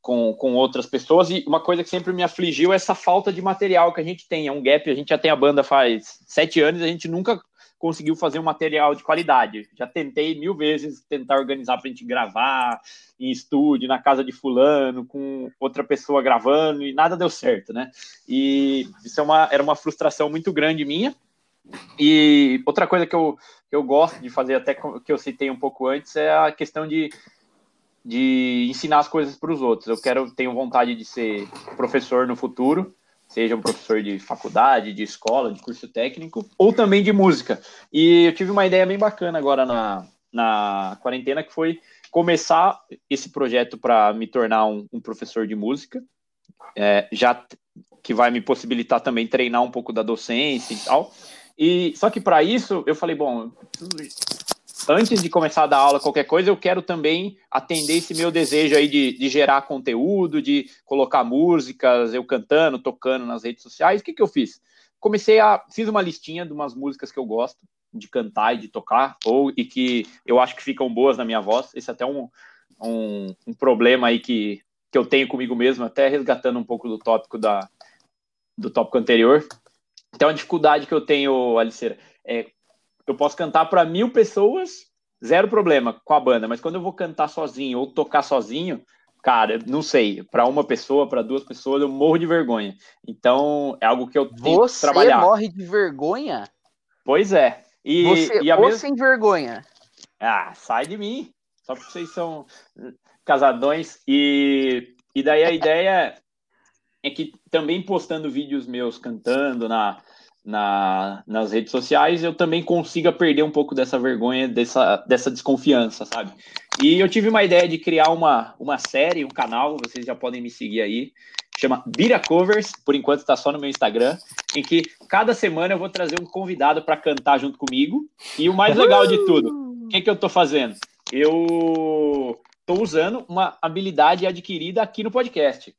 com, com outras pessoas, e uma coisa que sempre me afligiu é essa falta de material que a gente tem. É um gap, a gente já tem a banda faz sete anos, a gente nunca conseguiu fazer um material de qualidade. Já tentei mil vezes tentar organizar para a gente gravar em estúdio, na casa de fulano, com outra pessoa gravando, e nada deu certo, né? E isso é uma, era uma frustração muito grande minha. E outra coisa que eu, que eu gosto de fazer, até que eu citei um pouco antes, é a questão de, de ensinar as coisas para os outros. Eu quero, tenho vontade de ser professor no futuro, seja um professor de faculdade, de escola, de curso técnico, ou também de música. E eu tive uma ideia bem bacana agora na, na quarentena, que foi começar esse projeto para me tornar um, um, professor de música, é, já que vai me possibilitar também treinar um pouco da docência e tal. E só que para isso eu falei, bom, antes de começar a dar aula, qualquer coisa, eu quero também atender esse meu desejo aí de, de gerar conteúdo, de colocar músicas, eu cantando, tocando nas redes sociais. O que, que eu fiz? Comecei a. Fiz uma listinha de umas músicas que eu gosto de cantar e de tocar, ou e que eu acho que ficam boas na minha voz. Esse é até um, um, um problema aí que, que eu tenho comigo mesmo, até resgatando um pouco do tópico da, do tópico anterior, então, a dificuldade que eu tenho, Aliceira, é eu posso cantar para mil pessoas, zero problema com a banda, mas quando eu vou cantar sozinho ou tocar sozinho, cara, não sei, para uma pessoa, para duas pessoas, eu morro de vergonha. Então, é algo que eu tenho Você que trabalhar. Você morre de vergonha? Pois é. E, Você e a ou mesma... sem vergonha? Ah, sai de mim. Só porque vocês são casadões. E, e daí a ideia é que também postando vídeos meus cantando na, na, nas redes sociais, eu também consiga perder um pouco dessa vergonha, dessa, dessa desconfiança, sabe? E eu tive uma ideia de criar uma, uma série, um canal, vocês já podem me seguir aí, chama Bira Covers, por enquanto está só no meu Instagram, em que cada semana eu vou trazer um convidado para cantar junto comigo. E o mais legal de tudo, o que, que eu estou fazendo? Eu estou usando uma habilidade adquirida aqui no podcast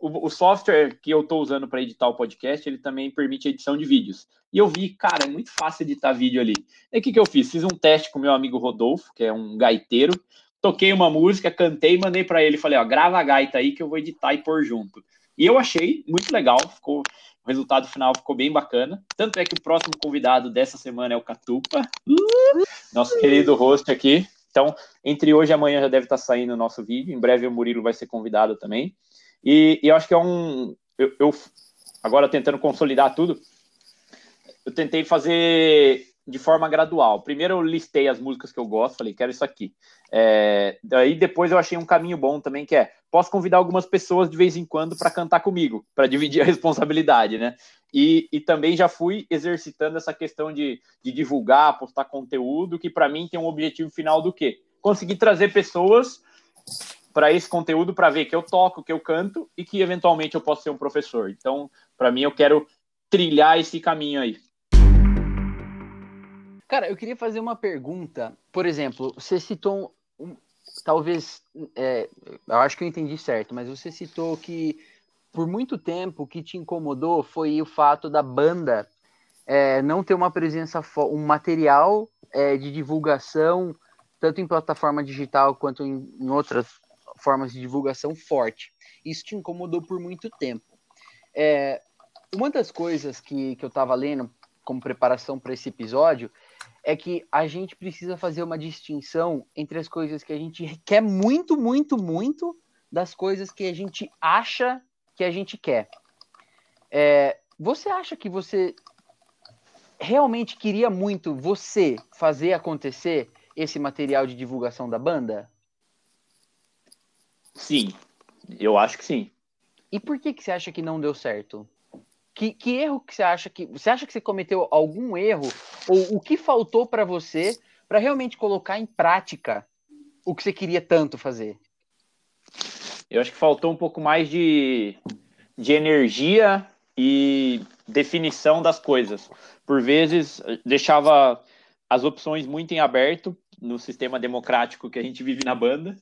o, software que eu estou usando para editar o podcast, ele também permite edição de vídeos. E eu vi, cara, é muito fácil editar vídeo ali. E o que, que eu fiz? Fiz um teste com meu amigo Rodolfo, que é um gaiteiro, toquei uma música, cantei, mandei para ele, falei, ó, grava a gaita aí que eu vou editar e pôr junto. E eu achei muito legal, ficou, o resultado final ficou bem bacana. Tanto é que o próximo convidado dessa semana é o Catupa, nosso querido host aqui. Então, entre hoje e amanhã já deve estar saindo o nosso vídeo. Em breve o Murilo vai ser convidado também. E, e eu acho que é um. Eu, eu, agora tentando consolidar tudo, eu tentei fazer de forma gradual. Primeiro eu listei as músicas que eu gosto, falei, quero isso aqui. É, daí depois eu achei um caminho bom também, que é, posso convidar algumas pessoas de vez em quando para cantar comigo, para dividir a responsabilidade, né? E, e também já fui exercitando essa questão de, de divulgar, postar conteúdo, que para mim tem um objetivo final do quê? Conseguir trazer pessoas para esse conteúdo para ver que eu toco, que eu canto e que eventualmente eu posso ser um professor. Então, para mim, eu quero trilhar esse caminho aí. Cara, eu queria fazer uma pergunta. Por exemplo, você citou, um, talvez, é, eu acho que eu entendi certo, mas você citou que por muito tempo o que te incomodou foi o fato da banda é, não ter uma presença, um material é, de divulgação, tanto em plataforma digital quanto em, em, outras formas de divulgação forte. Isso te incomodou por muito tempo. É, uma das coisas que, que eu estava lendo como preparação para esse episódio é que a gente precisa fazer uma distinção entre as coisas que a gente quer muito, muito, muito, das coisas que a gente acha que a gente quer. É, você acha que você realmente queria muito você fazer acontecer esse material de divulgação da banda? Sim, eu acho que sim. E por que, que você acha que não deu certo? Que, que erro que você acha que você acha que você cometeu algum erro ou o que faltou para você para realmente colocar em prática o que você queria tanto fazer? Eu acho que faltou um pouco mais de, de energia e definição das coisas. Por vezes deixava as opções muito em aberto no sistema democrático que a gente vive na banda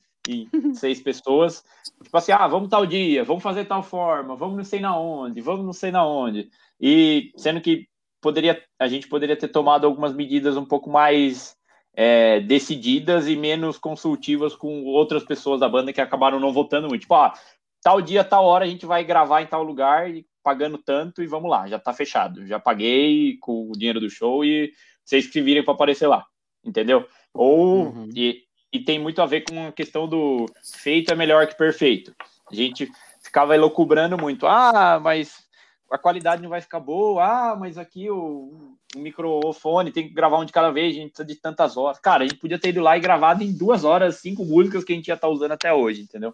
seis pessoas. Tipo assim, ah, vamos tal dia, vamos fazer tal forma, vamos não sei na onde, vamos não sei na onde. E sendo que poderia, a gente poderia ter tomado algumas medidas um pouco mais é, decididas e menos consultivas com outras pessoas da banda que acabaram não votando muito. Tipo, ah, tal dia, tal hora a gente vai gravar em tal lugar e pagando tanto e vamos lá, já tá fechado. Já paguei com o dinheiro do show e vocês que se virem para aparecer lá, entendeu? Ou uhum. e, e tem muito a ver com a questão do feito é melhor que perfeito. A gente ficava elocubrando muito, ah, mas a qualidade não vai ficar boa, ah, mas aqui o, o microfone tem que gravar um de cada vez, a gente precisa de tantas horas. Cara, a gente podia ter ido lá e gravado em duas horas, cinco músicas que a gente ia estar tá usando até hoje, entendeu?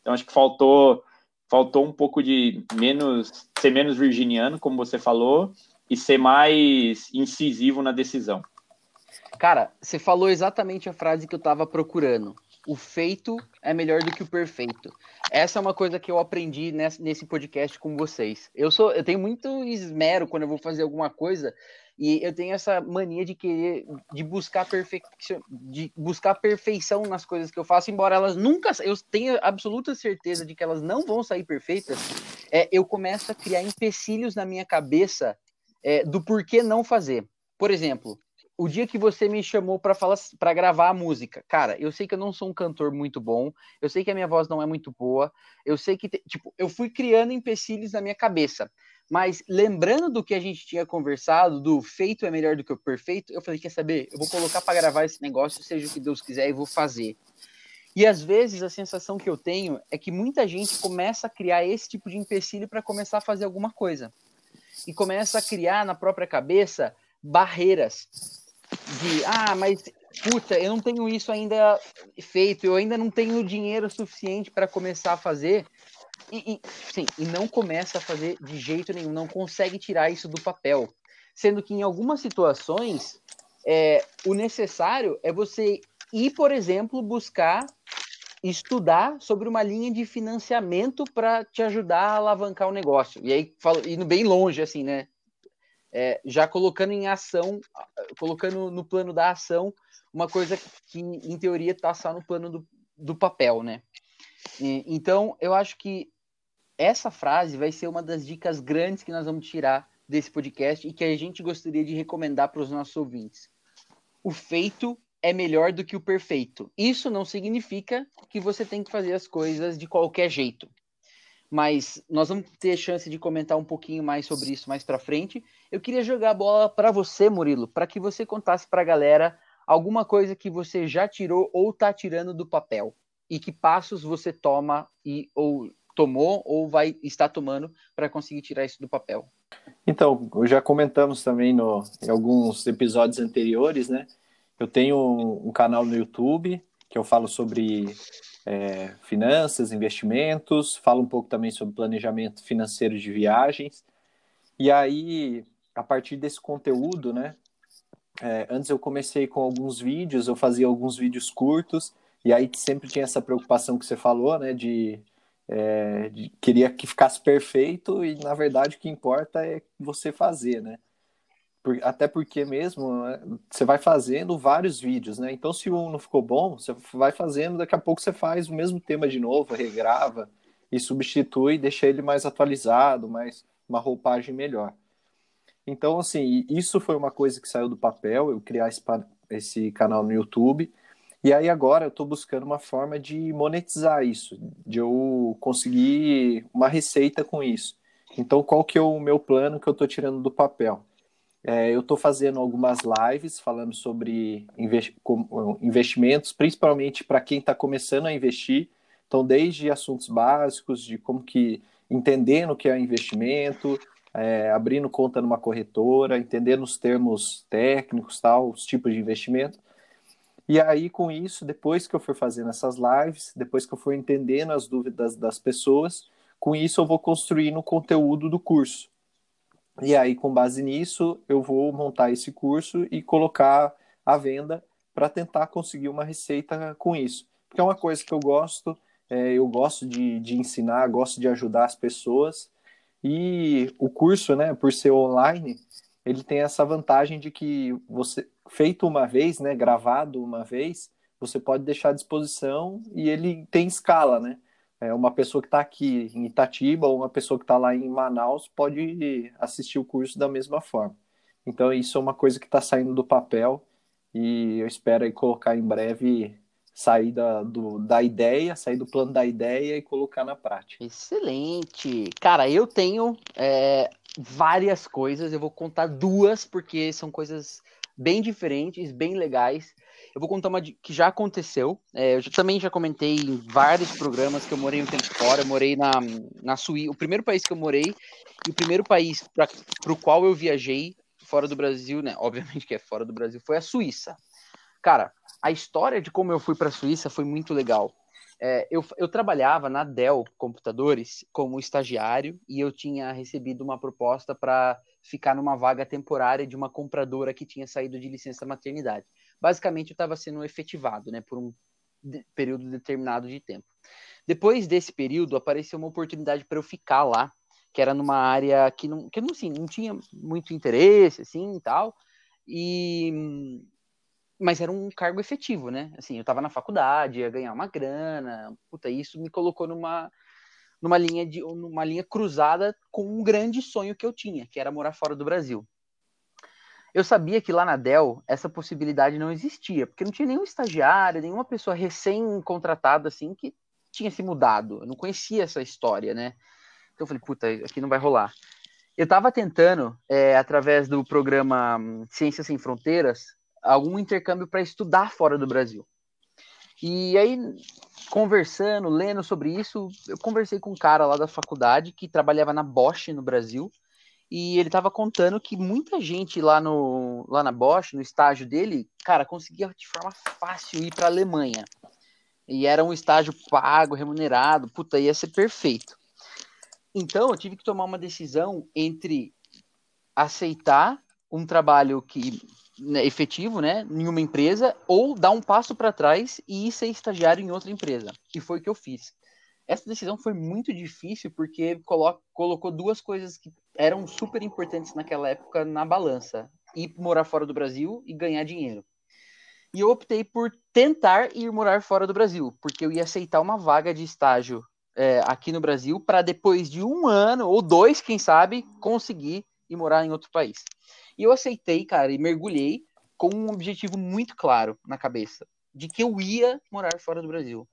Então acho que faltou faltou um pouco de menos ser menos virginiano, como você falou, e ser mais incisivo na decisão. Cara, você falou exatamente a frase que eu tava procurando. O feito é melhor do que o perfeito. Essa é uma coisa que eu aprendi nesse, podcast com vocês. Eu sou, eu tenho muito esmero quando eu vou fazer alguma coisa e eu tenho essa mania de querer, de buscar perfeição, de buscar perfeição nas coisas que eu faço, embora elas nunca, eu tenha absoluta certeza de que elas não vão sair perfeitas. É, eu começo a criar empecilhos na minha cabeça é, do porquê não fazer. Por exemplo, o dia que você me chamou para falar para gravar a música, cara, eu sei que eu não sou um cantor muito bom, eu sei que a minha voz não é muito boa, eu sei que tipo, eu fui criando empecilhos na minha cabeça. Mas lembrando do que a gente tinha conversado, do feito é melhor do que o perfeito, eu falei, quer saber? Eu vou colocar para gravar esse negócio, seja o que Deus quiser, e vou fazer. E às vezes a sensação que eu tenho é que muita gente começa a criar esse tipo de empecilho para começar a fazer alguma coisa. E começa a criar na própria cabeça barreiras de ah, mas puta, eu não tenho isso ainda feito, eu ainda não tenho dinheiro suficiente para começar a fazer. E, e, sim, e não começa a fazer de jeito nenhum, não consegue tirar isso do papel. Sendo que em algumas situações, é, o necessário é você ir, por exemplo, buscar estudar sobre uma linha de financiamento para te ajudar a alavancar o negócio. E aí, falo, indo bem longe, assim, né? É, já colocando em ação, colocando no plano da ação uma coisa que, em teoria, está só no plano do, do papel, né? E, então, eu acho que essa frase vai ser uma das dicas grandes que nós vamos tirar desse podcast e que a gente gostaria de recomendar para os nossos ouvintes. O feito é melhor do que o perfeito. Isso não significa que você tem que fazer as coisas de qualquer jeito. Mas nós vamos ter chance de comentar um pouquinho mais sobre isso mais para frente. Eu queria jogar a bola para você, Murilo, para que você contasse para a galera alguma coisa que você já tirou ou está tirando do papel e que passos você toma e ou tomou ou vai estar tomando para conseguir tirar isso do papel. Então, já comentamos também no, em alguns episódios anteriores, né? Eu tenho um, um canal no YouTube que eu falo sobre é, finanças, investimentos, falo um pouco também sobre planejamento financeiro de viagens. E aí, a partir desse conteúdo, né? É, antes eu comecei com alguns vídeos, eu fazia alguns vídeos curtos, e aí sempre tinha essa preocupação que você falou, né? De, é, de queria que ficasse perfeito, e na verdade o que importa é você fazer, né? Até porque mesmo né, você vai fazendo vários vídeos, né? Então, se um não ficou bom, você vai fazendo, daqui a pouco você faz o mesmo tema de novo, regrava e substitui, deixa ele mais atualizado, mais uma roupagem melhor. Então, assim, isso foi uma coisa que saiu do papel, eu criar esse, esse canal no YouTube. E aí agora eu estou buscando uma forma de monetizar isso, de eu conseguir uma receita com isso. Então, qual que é o meu plano que eu estou tirando do papel? É, eu estou fazendo algumas lives falando sobre investimentos, principalmente para quem está começando a investir. Então, desde assuntos básicos de como que entendendo o que é investimento, é, abrindo conta numa corretora, entendendo os termos técnicos, tal, os tipos de investimento. E aí, com isso, depois que eu for fazendo essas lives, depois que eu for entendendo as dúvidas das pessoas, com isso eu vou construindo o conteúdo do curso. E aí, com base nisso, eu vou montar esse curso e colocar à venda para tentar conseguir uma receita com isso. Porque é uma coisa que eu gosto, é, eu gosto de, de ensinar, gosto de ajudar as pessoas. E o curso, né, por ser online, ele tem essa vantagem de que você, feito uma vez, né, gravado uma vez, você pode deixar à disposição e ele tem escala, né? É, uma pessoa que está aqui em Itatiba ou uma pessoa que está lá em Manaus pode assistir o curso da mesma forma. Então, isso é uma coisa que está saindo do papel e eu espero aí colocar em breve, sair da, do, da ideia, sair do plano da ideia e colocar na prática. Excelente! Cara, eu tenho é, várias coisas, eu vou contar duas, porque são coisas bem diferentes, bem legais. Eu vou contar uma que já aconteceu. É, eu já, também já comentei em vários programas que eu morei um tempo fora. Eu morei na, na Suíça. O primeiro país que eu morei e o primeiro país para o qual eu viajei fora do Brasil, né? Obviamente que é fora do Brasil, foi a Suíça. Cara, a história de como eu fui para a Suíça foi muito legal. É, eu, eu trabalhava na Dell Computadores como estagiário e eu tinha recebido uma proposta para ficar numa vaga temporária de uma compradora que tinha saído de licença maternidade basicamente eu estava sendo efetivado, né, por um período determinado de tempo. Depois desse período, apareceu uma oportunidade para eu ficar lá, que era numa área que não, que não, assim, não tinha muito interesse, assim, tal, e mas era um cargo efetivo, né? Assim, eu estava na faculdade, ia ganhar uma grana, puta, isso me colocou numa numa linha de numa linha cruzada com um grande sonho que eu tinha, que era morar fora do Brasil. Eu sabia que lá na Dell essa possibilidade não existia, porque não tinha nenhum estagiário, nenhuma pessoa recém-contratada assim que tinha se mudado. Eu não conhecia essa história, né? Então eu falei, puta, aqui não vai rolar. Eu estava tentando, é, através do programa hum, Ciências Sem Fronteiras, algum intercâmbio para estudar fora do Brasil. E aí, conversando, lendo sobre isso, eu conversei com um cara lá da faculdade que trabalhava na Bosch no Brasil e ele estava contando que muita gente lá, no, lá na Bosch, no estágio dele, cara, conseguia de forma fácil ir para a Alemanha. E era um estágio pago, remunerado, puta, ia ser perfeito. Então eu tive que tomar uma decisão entre aceitar um trabalho que né, efetivo, né, em uma empresa, ou dar um passo para trás e ir ser estagiário em outra empresa. E foi o que eu fiz. Essa decisão foi muito difícil porque colo colocou duas coisas que eram super importantes naquela época na balança: ir morar fora do Brasil e ganhar dinheiro. E eu optei por tentar ir morar fora do Brasil, porque eu ia aceitar uma vaga de estágio é, aqui no Brasil para depois de um ano ou dois, quem sabe, conseguir ir morar em outro país. E eu aceitei, cara, e mergulhei com um objetivo muito claro na cabeça, de que eu ia morar fora do Brasil.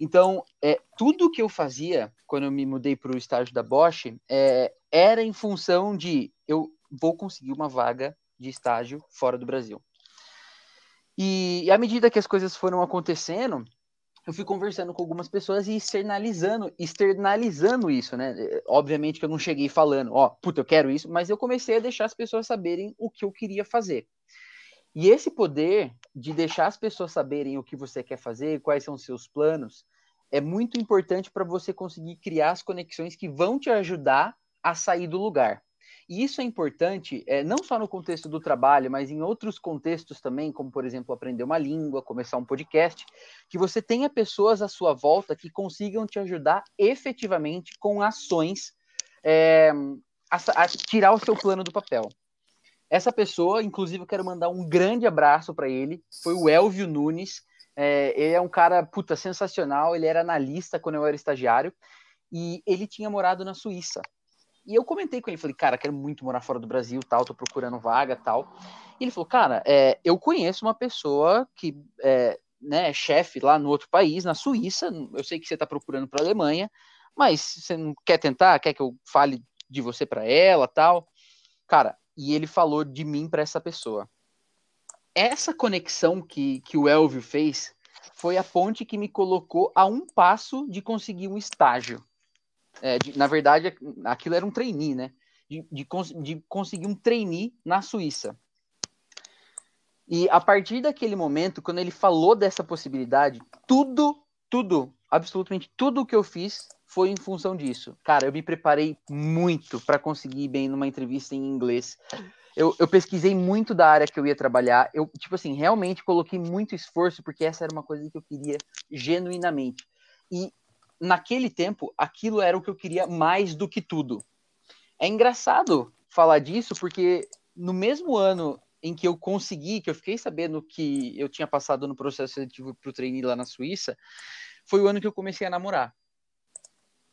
Então, é, tudo que eu fazia quando eu me mudei para o estágio da Bosch é, era em função de eu vou conseguir uma vaga de estágio fora do Brasil. E, e à medida que as coisas foram acontecendo, eu fui conversando com algumas pessoas e externalizando, externalizando isso, né? Obviamente que eu não cheguei falando, ó, oh, puta, eu quero isso, mas eu comecei a deixar as pessoas saberem o que eu queria fazer. E esse poder de deixar as pessoas saberem o que você quer fazer, quais são os seus planos, é muito importante para você conseguir criar as conexões que vão te ajudar a sair do lugar. E isso é importante, é, não só no contexto do trabalho, mas em outros contextos também, como, por exemplo, aprender uma língua, começar um podcast, que você tenha pessoas à sua volta que consigam te ajudar efetivamente com ações é, a, a tirar o seu plano do papel. Essa pessoa, inclusive, eu quero mandar um grande abraço para ele, foi o Elvio Nunes. É, ele é um cara, puta, sensacional. Ele era analista quando eu era estagiário e ele tinha morado na Suíça. E eu comentei com ele, falei, cara, quero muito morar fora do Brasil, tal, tô procurando vaga, tal. E ele falou, cara, é, eu conheço uma pessoa que é, né, é chefe lá no outro país, na Suíça. Eu sei que você tá procurando para Alemanha, mas você não quer tentar? Quer que eu fale de você para ela, tal? Cara, e ele falou de mim para essa pessoa. Essa conexão que, que o Elvio fez foi a ponte que me colocou a um passo de conseguir um estágio. É, de, na verdade, aquilo era um trainee, né? De, de, de conseguir um trainee na Suíça. E a partir daquele momento, quando ele falou dessa possibilidade, tudo, tudo, absolutamente tudo que eu fiz foi em função disso. Cara, eu me preparei muito para conseguir ir bem numa entrevista em inglês. Eu, eu, pesquisei muito da área que eu ia trabalhar. Eu, tipo assim, realmente coloquei muito esforço, porque essa era uma coisa que eu queria genuinamente. E naquele tempo, aquilo era o que eu queria mais do que tudo. É engraçado falar disso, porque no mesmo ano em que eu consegui, que eu fiquei sabendo que eu tinha passado no processo seletivo para o trainee lá na Suíça, foi o ano que eu comecei a namorar.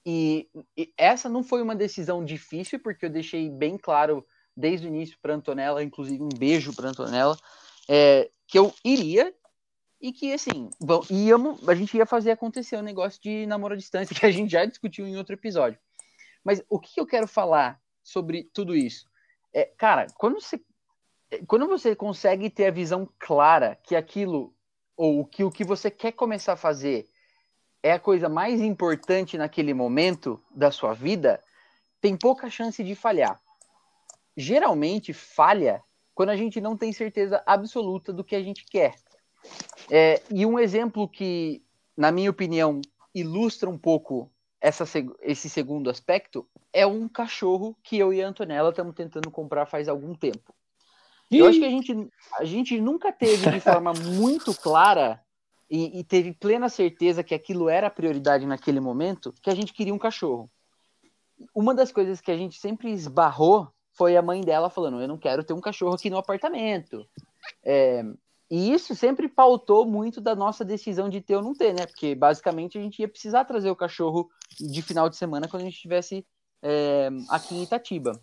E, e, essa não foi uma decisão difícil, porque eu deixei bem claro desde o início para Antonella, inclusive um beijo para Antonella, é, que eu iria e que, assim, bom, íamos, a gente ia fazer acontecer o um negócio de namoro à distância, que a gente já discutiu em outro episódio. Mas o que eu quero falar sobre tudo isso? É, cara, quando você, quando você consegue ter a visão clara que aquilo, ou que o que você quer começar a fazer é a coisa mais importante naquele momento da sua vida, tem pouca chance de falhar. Geralmente falha quando a gente não tem certeza absoluta do que a gente quer. É, e um exemplo que, na minha opinião, ilustra um pouco essa, esse segundo aspecto é um cachorro que eu e a Antonella estamos tentando comprar faz algum tempo. Ih! Eu acho que a gente, a gente nunca teve de forma muito clara e, e, teve plena certeza que aquilo era a prioridade naquele momento, que a gente queria um cachorro. Uma das coisas que a gente sempre esbarrou foi a mãe dela falando: Eu não quero ter um cachorro aqui no apartamento. É, e isso sempre pautou muito da nossa decisão de ter ou não ter, né? Porque basicamente a gente ia precisar trazer o cachorro de final de semana quando a gente estivesse é, aqui em Itatiba.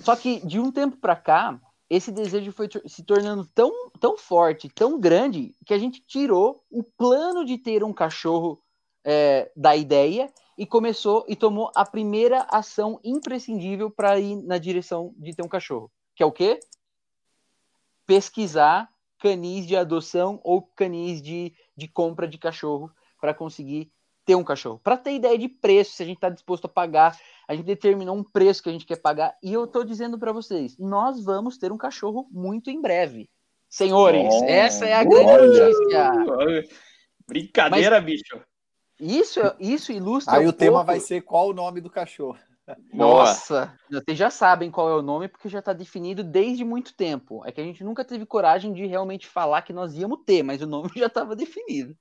Só que de um tempo para cá, esse desejo foi se tornando tão, tão forte, tão grande, que a gente tirou o plano de ter um cachorro é, da ideia e começou e tomou a primeira ação imprescindível para ir na direção de ter um cachorro, que é o quê? Pesquisar canis de adoção ou canis de, de compra de cachorro para conseguir ter um cachorro. Para ter ideia de preço, se a gente está disposto a pagar, a gente determinou um preço que a gente quer pagar. E eu estou dizendo para vocês, nós vamos ter um cachorro muito em breve. Senhores, oh, essa é a grande notícia. Brincadeira, Mas, bicho. Isso, isso ilustra. Aí um o tema pouco... vai ser qual o nome do cachorro. Nossa, vocês já sabem qual é o nome porque já está definido desde muito tempo. É que a gente nunca teve coragem de realmente falar que nós íamos ter, mas o nome já estava definido.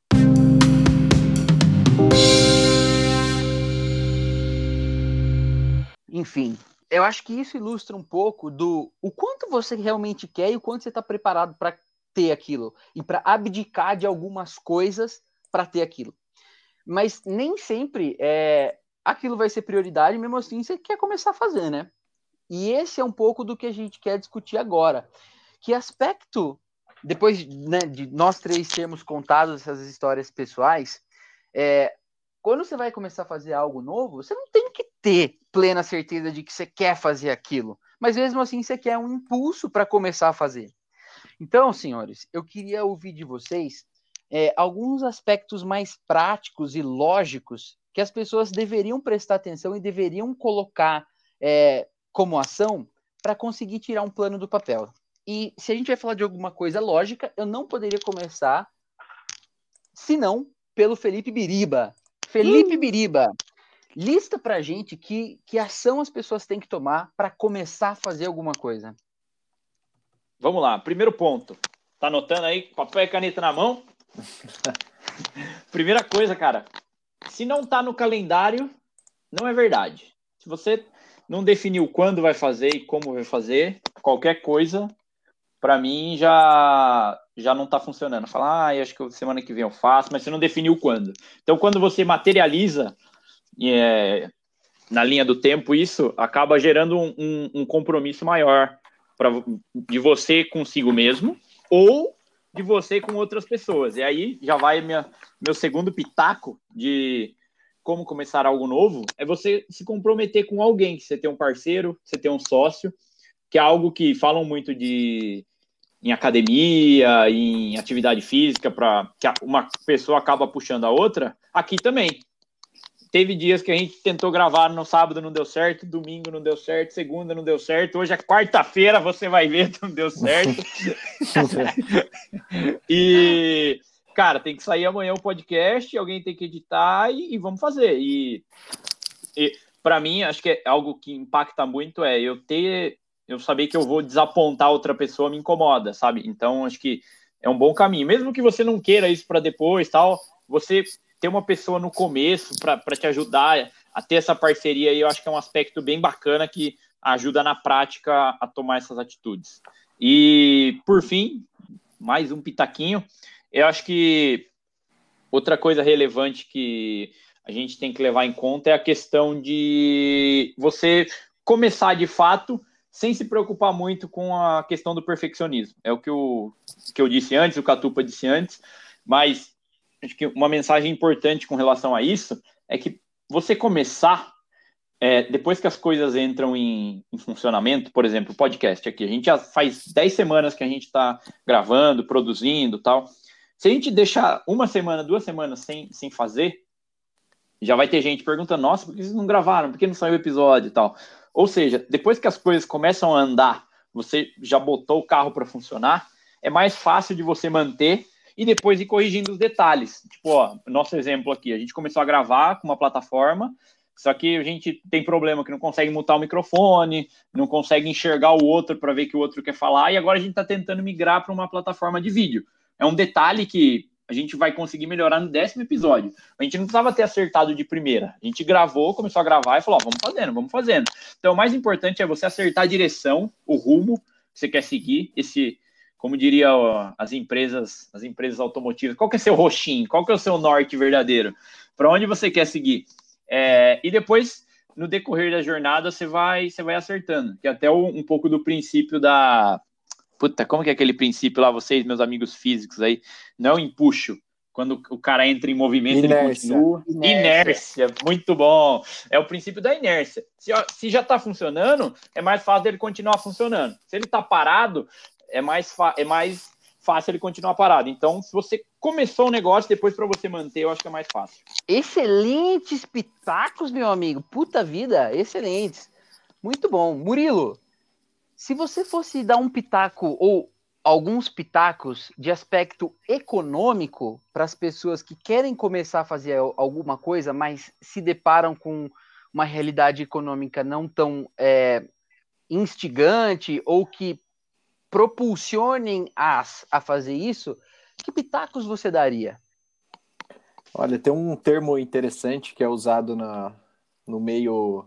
Enfim, eu acho que isso ilustra um pouco do o quanto você realmente quer e o quanto você está preparado para ter aquilo e para abdicar de algumas coisas para ter aquilo. Mas nem sempre é, aquilo vai ser prioridade, mesmo assim você quer começar a fazer, né? E esse é um pouco do que a gente quer discutir agora. Que aspecto, depois né, de nós três termos contado essas histórias pessoais, É, quando você vai começar a fazer algo novo, você não tem que ter plena certeza de que você quer fazer aquilo, mas mesmo assim você quer um impulso para começar a fazer. Então, senhores, eu queria ouvir de vocês é, alguns aspectos mais práticos e lógicos que as pessoas deveriam prestar atenção e deveriam colocar é, como ação para conseguir tirar um plano do papel. E se a gente vai falar de alguma coisa lógica, eu não poderia começar senão pelo Felipe Biriba. Felipe uh! Biriba, lista pra gente que, que ação as pessoas têm que tomar para começar a fazer alguma coisa. Vamos lá, primeiro ponto. Tá anotando aí, papel e caneta na mão? Primeira coisa, cara, se não tá no calendário, não é verdade. Se você não definiu quando vai fazer e como vai fazer, qualquer coisa, para mim já já não está funcionando. Falar, ah, acho que semana que vem eu faço, mas você não definiu quando. Então, quando você materializa é, na linha do tempo isso, acaba gerando um, um, um compromisso maior pra, de você consigo mesmo ou de você com outras pessoas. E aí já vai minha, meu segundo pitaco de como começar algo novo, é você se comprometer com alguém, que você tem um parceiro, você tem um sócio, que é algo que falam muito de em academia, em atividade física, para que uma pessoa acaba puxando a outra, aqui também. Teve dias que a gente tentou gravar no sábado, não deu certo, domingo não deu certo, segunda não deu certo, hoje é quarta-feira, você vai ver, não deu certo. e, cara, tem que sair amanhã o podcast, alguém tem que editar e, e vamos fazer. E, e para mim, acho que é algo que impacta muito é eu ter eu saber que eu vou desapontar outra pessoa me incomoda, sabe? Então, acho que é um bom caminho. Mesmo que você não queira isso para depois, tal, você ter uma pessoa no começo para te ajudar a ter essa parceria eu acho que é um aspecto bem bacana que ajuda na prática a tomar essas atitudes. E, por fim, mais um pitaquinho, eu acho que outra coisa relevante que a gente tem que levar em conta é a questão de você começar de fato sem se preocupar muito com a questão do perfeccionismo. É o que eu, que eu disse antes, o Catupa disse antes, mas acho que uma mensagem importante com relação a isso é que você começar, é, depois que as coisas entram em, em funcionamento, por exemplo, o podcast aqui, a gente já faz 10 semanas que a gente está gravando, produzindo tal. Se a gente deixar uma semana, duas semanas sem, sem fazer, já vai ter gente perguntando, nossa, por que vocês não gravaram? Por que não saiu o episódio e tal? Ou seja, depois que as coisas começam a andar, você já botou o carro para funcionar, é mais fácil de você manter e depois ir corrigindo os detalhes. Tipo, ó, nosso exemplo aqui, a gente começou a gravar com uma plataforma, só que a gente tem problema que não consegue mutar o microfone, não consegue enxergar o outro para ver que o outro quer falar, e agora a gente está tentando migrar para uma plataforma de vídeo. É um detalhe que a gente vai conseguir melhorar no décimo episódio. A gente não precisava ter acertado de primeira. A gente gravou, começou a gravar e falou: ó, vamos fazendo, vamos fazendo. Então, o mais importante é você acertar a direção, o rumo que você quer seguir, esse, como diria ó, as empresas, as empresas automotivas, qual que é seu roxinho, qual que é o seu norte verdadeiro, para onde você quer seguir. É, e depois, no decorrer da jornada, você vai, você vai acertando, que é até um pouco do princípio da Puta, como que é aquele princípio lá, vocês, meus amigos físicos aí? Não empuxo. Quando o cara entra em movimento, inércia. ele continua. Inércia. inércia. muito bom. É o princípio da inércia. Se, se já está funcionando, é mais fácil dele continuar funcionando. Se ele está parado, é mais, é mais fácil ele continuar parado. Então, se você começou o negócio, depois para você manter, eu acho que é mais fácil. Excelentes pitacos, meu amigo. Puta vida, excelentes. Muito bom. Murilo, se você fosse dar um pitaco ou alguns pitacos de aspecto econômico para as pessoas que querem começar a fazer alguma coisa, mas se deparam com uma realidade econômica não tão é, instigante ou que propulsionem as a fazer isso, que pitacos você daria? Olha, tem um termo interessante que é usado na, no meio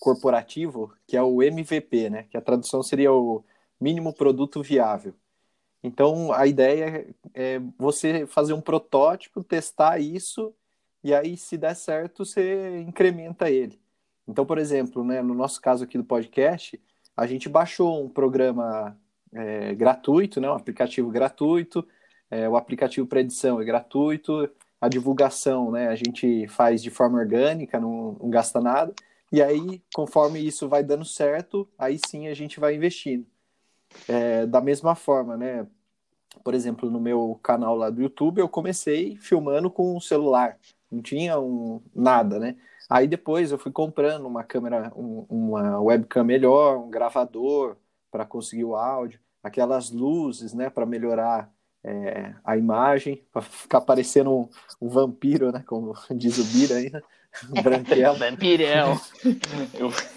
corporativo, que é o MVP, né? Que a tradução seria o mínimo produto viável. Então, a ideia é você fazer um protótipo, testar isso, e aí, se der certo, você incrementa ele. Então, por exemplo, né, no nosso caso aqui do podcast, a gente baixou um programa é, gratuito, né, um aplicativo gratuito, é, o aplicativo para edição é gratuito, a divulgação, né? A gente faz de forma orgânica, não, não gasta nada. E aí, conforme isso vai dando certo, aí sim a gente vai investindo. É, da mesma forma, né? Por exemplo, no meu canal lá do YouTube, eu comecei filmando com um celular, não tinha um, nada, né? Aí depois eu fui comprando uma câmera, um, uma webcam melhor, um gravador para conseguir o áudio, aquelas luzes, né, para melhorar é, a imagem, para ficar parecendo um, um, vampiro, né, como diz o Bira aí, né? Branquelo. Vampirão.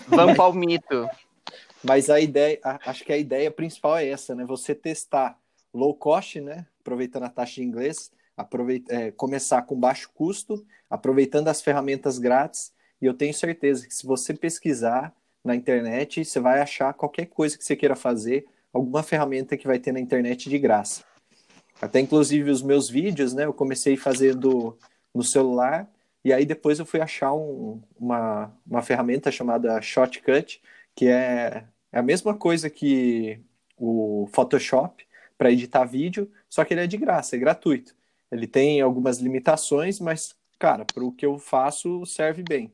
Vampalmito. Mas a ideia, acho que a ideia principal é essa, né? Você testar low cost, né? Aproveitando a taxa de inglês, aproveita, é, começar com baixo custo, aproveitando as ferramentas grátis. E eu tenho certeza que se você pesquisar na internet, você vai achar qualquer coisa que você queira fazer, alguma ferramenta que vai ter na internet de graça. Até inclusive os meus vídeos, né? Eu comecei fazendo no celular e aí depois eu fui achar um, uma, uma ferramenta chamada Shotcut, que é, é a mesma coisa que o Photoshop para editar vídeo, só que ele é de graça, é gratuito. Ele tem algumas limitações, mas, cara, para o que eu faço, serve bem.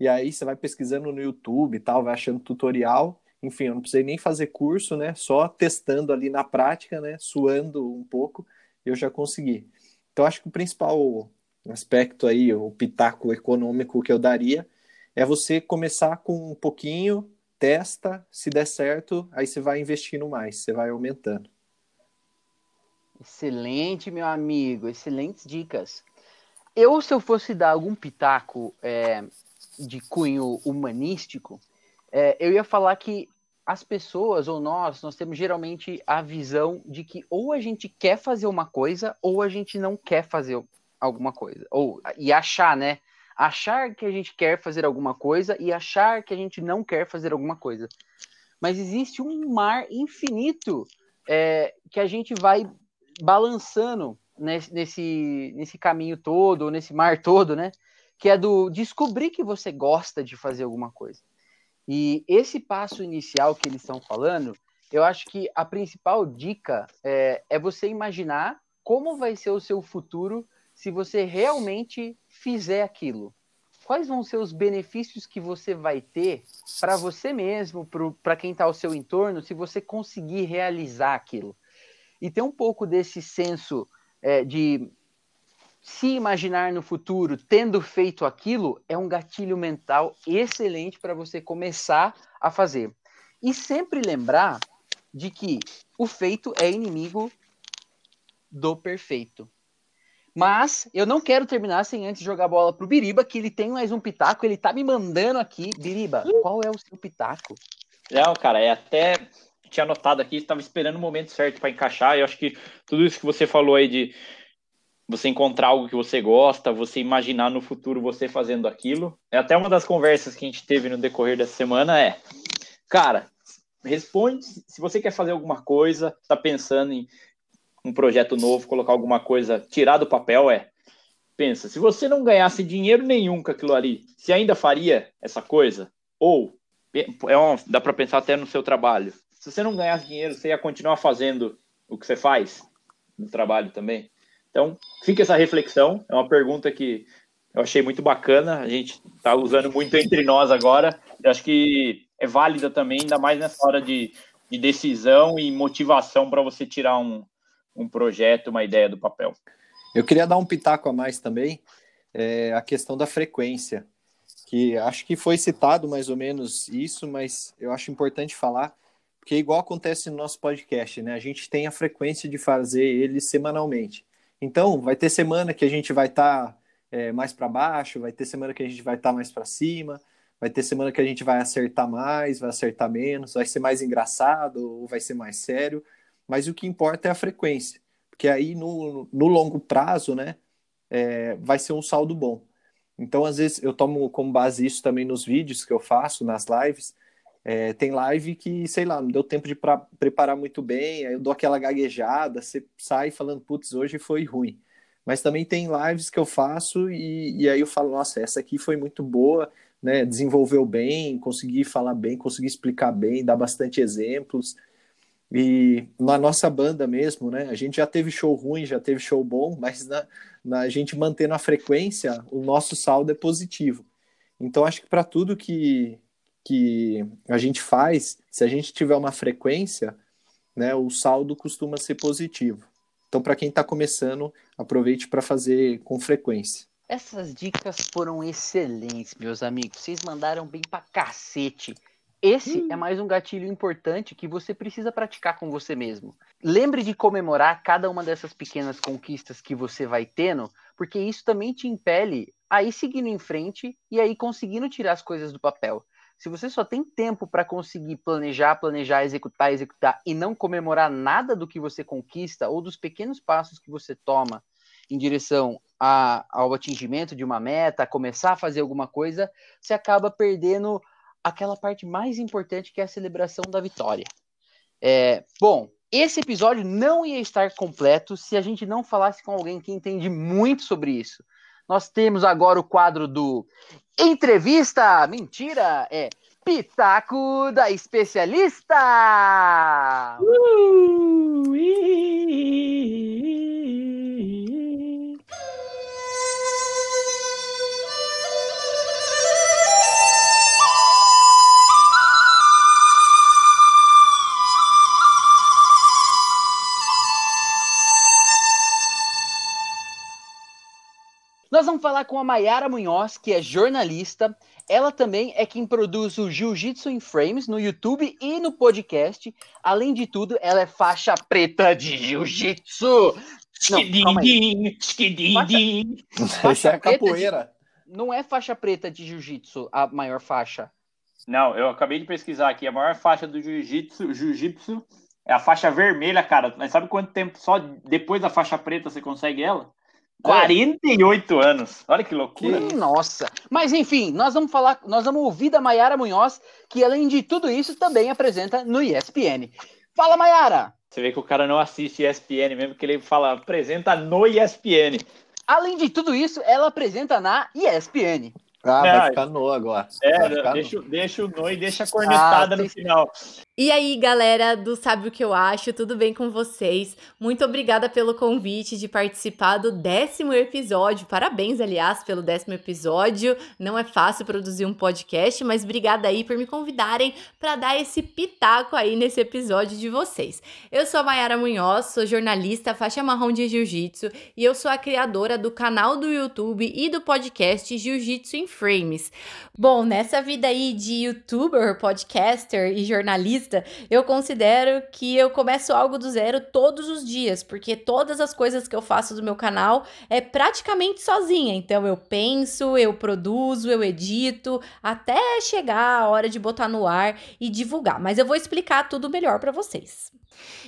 E aí você vai pesquisando no YouTube e tal, vai achando tutorial. Enfim, eu não precisei nem fazer curso, né? Só testando ali na prática, né? Suando um pouco, eu já consegui. Então, acho que o principal aspecto aí, o pitaco econômico que eu daria, é você começar com um pouquinho, testa, se der certo, aí você vai investindo mais, você vai aumentando. Excelente, meu amigo, excelentes dicas. Eu, se eu fosse dar algum pitaco é, de cunho humanístico, é, eu ia falar que as pessoas, ou nós, nós temos geralmente a visão de que ou a gente quer fazer uma coisa, ou a gente não quer fazer alguma coisa. Ou, e achar, né? Achar que a gente quer fazer alguma coisa e achar que a gente não quer fazer alguma coisa. Mas existe um mar infinito é, que a gente vai balançando nesse, nesse, nesse caminho todo, nesse mar todo, né? Que é do descobrir que você gosta de fazer alguma coisa. E esse passo inicial que eles estão falando, eu acho que a principal dica é, é você imaginar como vai ser o seu futuro se você realmente fizer aquilo. Quais vão ser os benefícios que você vai ter para você mesmo, para quem está ao seu entorno, se você conseguir realizar aquilo? E ter um pouco desse senso é, de se imaginar no futuro tendo feito aquilo é um gatilho mental excelente para você começar a fazer. E sempre lembrar de que o feito é inimigo do perfeito. Mas eu não quero terminar sem antes jogar bola pro Biriba, que ele tem mais um pitaco, ele tá me mandando aqui. Biriba, qual é o seu pitaco? Não, cara, é até tinha anotado aqui, estava esperando o momento certo para encaixar. Eu acho que tudo isso que você falou aí de você encontrar algo que você gosta, você imaginar no futuro você fazendo aquilo. É até uma das conversas que a gente teve no decorrer dessa semana é, cara, responde se você quer fazer alguma coisa, está pensando em um projeto novo, colocar alguma coisa, tirar do papel é, pensa, se você não ganhasse dinheiro nenhum com aquilo ali, você ainda faria essa coisa? Ou é um, dá para pensar até no seu trabalho se você não ganhasse dinheiro, você ia continuar fazendo o que você faz no trabalho também? Então, fica essa reflexão. É uma pergunta que eu achei muito bacana. A gente está usando muito entre nós agora. Eu acho que é válida também, ainda mais nessa hora de, de decisão e motivação para você tirar um, um projeto, uma ideia do papel. Eu queria dar um pitaco a mais também, é a questão da frequência, que acho que foi citado mais ou menos isso, mas eu acho importante falar porque igual acontece no nosso podcast, né? A gente tem a frequência de fazer ele semanalmente. Então, vai ter semana que a gente vai estar tá, é, mais para baixo, vai ter semana que a gente vai estar tá mais para cima, vai ter semana que a gente vai acertar mais, vai acertar menos, vai ser mais engraçado ou vai ser mais sério. Mas o que importa é a frequência, porque aí no, no longo prazo, né, é, vai ser um saldo bom. Então, às vezes, eu tomo como base isso também nos vídeos que eu faço, nas lives. É, tem live que, sei lá, não deu tempo de pra, preparar muito bem, aí eu dou aquela gaguejada, você sai falando, putz, hoje foi ruim. Mas também tem lives que eu faço e, e aí eu falo, nossa, essa aqui foi muito boa, né? Desenvolveu bem, consegui falar bem, consegui explicar bem, dar bastante exemplos. E na nossa banda mesmo, né? A gente já teve show ruim, já teve show bom, mas na, na gente mantendo a frequência, o nosso saldo é positivo. Então acho que para tudo que, que a gente faz, se a gente tiver uma frequência, né, o saldo costuma ser positivo. Então, para quem está começando, aproveite para fazer com frequência. Essas dicas foram excelentes, meus amigos. Vocês mandaram bem pra cacete. Esse hum. é mais um gatilho importante que você precisa praticar com você mesmo. Lembre de comemorar cada uma dessas pequenas conquistas que você vai tendo, porque isso também te impele a ir seguindo em frente e aí conseguindo tirar as coisas do papel. Se você só tem tempo para conseguir planejar, planejar, executar, executar e não comemorar nada do que você conquista ou dos pequenos passos que você toma em direção a, ao atingimento de uma meta, começar a fazer alguma coisa, você acaba perdendo aquela parte mais importante que é a celebração da vitória. É, bom, esse episódio não ia estar completo se a gente não falasse com alguém que entende muito sobre isso. Nós temos agora o quadro do Entrevista. Mentira, é Pitaco da Especialista. Uh, Nós vamos falar com a Mayara Munhoz, que é jornalista. Ela também é quem produz o Jiu-Jitsu em Frames no YouTube e no podcast. Além de tudo, ela é faixa preta de Jiu-Jitsu. Essa é a capoeira. De... Não é faixa preta de Jiu-Jitsu a maior faixa. Não, eu acabei de pesquisar aqui. A maior faixa do Jiu-Jitsu jiu é a faixa vermelha, cara. Mas sabe quanto tempo só depois da faixa preta você consegue ela? 48 é. anos. Olha que loucura. Que, nossa. Mas enfim, nós vamos falar, nós vamos ouvir da Maiara Munhoz, que além de tudo isso também apresenta no ESPN. Fala, Maiara. Você vê que o cara não assiste ESPN mesmo que ele fala apresenta no ESPN. Além de tudo isso, ela apresenta na ESPN. Ah, vai ficar no agora. É, deixa, deixa o no e deixa a cornetada ah, no final. E aí, galera do Sabe o que eu acho? Tudo bem com vocês? Muito obrigada pelo convite de participar do décimo episódio. Parabéns, aliás, pelo décimo episódio. Não é fácil produzir um podcast, mas obrigada aí por me convidarem para dar esse pitaco aí nesse episódio de vocês. Eu sou a Mayara Munhoz, sou jornalista faixa marrom de Jiu-Jitsu e eu sou a criadora do canal do YouTube e do podcast Jiu-Jitsu em frames. Bom, nessa vida aí de youtuber, podcaster e jornalista, eu considero que eu começo algo do zero todos os dias, porque todas as coisas que eu faço do meu canal é praticamente sozinha. Então eu penso, eu produzo, eu edito, até chegar a hora de botar no ar e divulgar. Mas eu vou explicar tudo melhor para vocês.